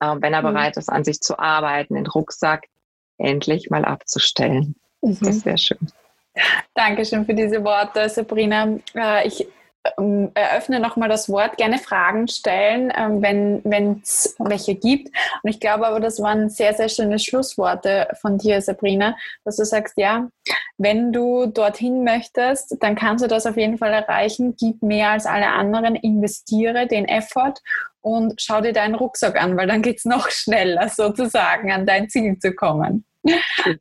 äh, wenn er mhm. bereit ist, an sich zu arbeiten, den Rucksack endlich mal abzustellen. Mhm. Das wäre schön. Dankeschön für diese Worte, Sabrina. Äh, ich ähm, eröffne nochmal das Wort, gerne Fragen stellen, ähm, wenn es welche gibt. Und ich glaube aber, das waren sehr, sehr schöne Schlussworte von dir, Sabrina, dass du sagst, ja, wenn du dorthin möchtest, dann kannst du das auf jeden Fall erreichen. Gib mehr als alle anderen, investiere den Effort und schau dir deinen Rucksack an, weil dann geht es noch schneller sozusagen an dein Ziel zu kommen.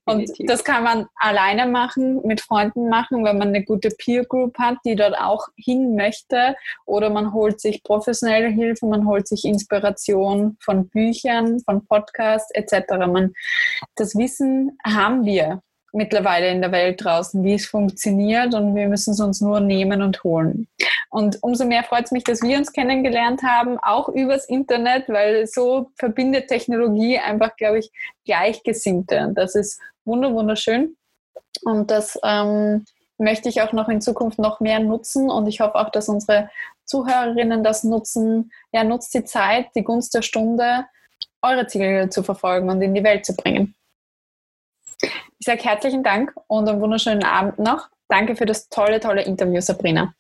Und das kann man alleine machen, mit Freunden machen, wenn man eine gute Peer Group hat, die dort auch hin möchte. Oder man holt sich professionelle Hilfe, man holt sich Inspiration von Büchern, von Podcasts etc. Man, das Wissen haben wir mittlerweile in der Welt draußen, wie es funktioniert und wir müssen es uns nur nehmen und holen. Und umso mehr freut es mich, dass wir uns kennengelernt haben, auch übers Internet, weil so verbindet Technologie einfach, glaube ich, Gleichgesinnte. Und das ist wunderschön. Und das ähm, möchte ich auch noch in Zukunft noch mehr nutzen und ich hoffe auch, dass unsere Zuhörerinnen das nutzen. Ja, nutzt die Zeit, die Gunst der Stunde, eure Ziele zu verfolgen und in die Welt zu bringen. Ich sage herzlichen Dank und einen wunderschönen Abend noch. Danke für das tolle, tolle Interview, Sabrina.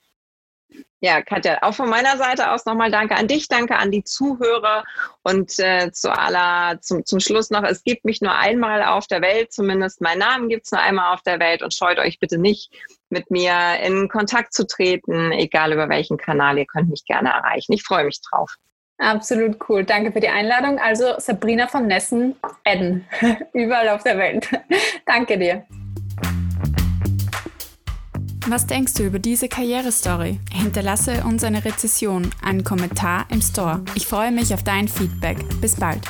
Ja, Katja, auch von meiner Seite aus nochmal danke an dich, danke an die Zuhörer und äh, zu aller, zum, zum Schluss noch, es gibt mich nur einmal auf der Welt, zumindest mein Namen gibt es nur einmal auf der Welt und scheut euch bitte nicht, mit mir in Kontakt zu treten, egal über welchen Kanal, ihr könnt mich gerne erreichen. Ich freue mich drauf. Absolut cool. Danke für die Einladung. Also Sabrina von Nessen, Edden, überall auf der Welt. Danke dir. Was denkst du über diese Karrierestory? Hinterlasse uns eine Rezession, einen Kommentar im Store. Ich freue mich auf dein Feedback. Bis bald.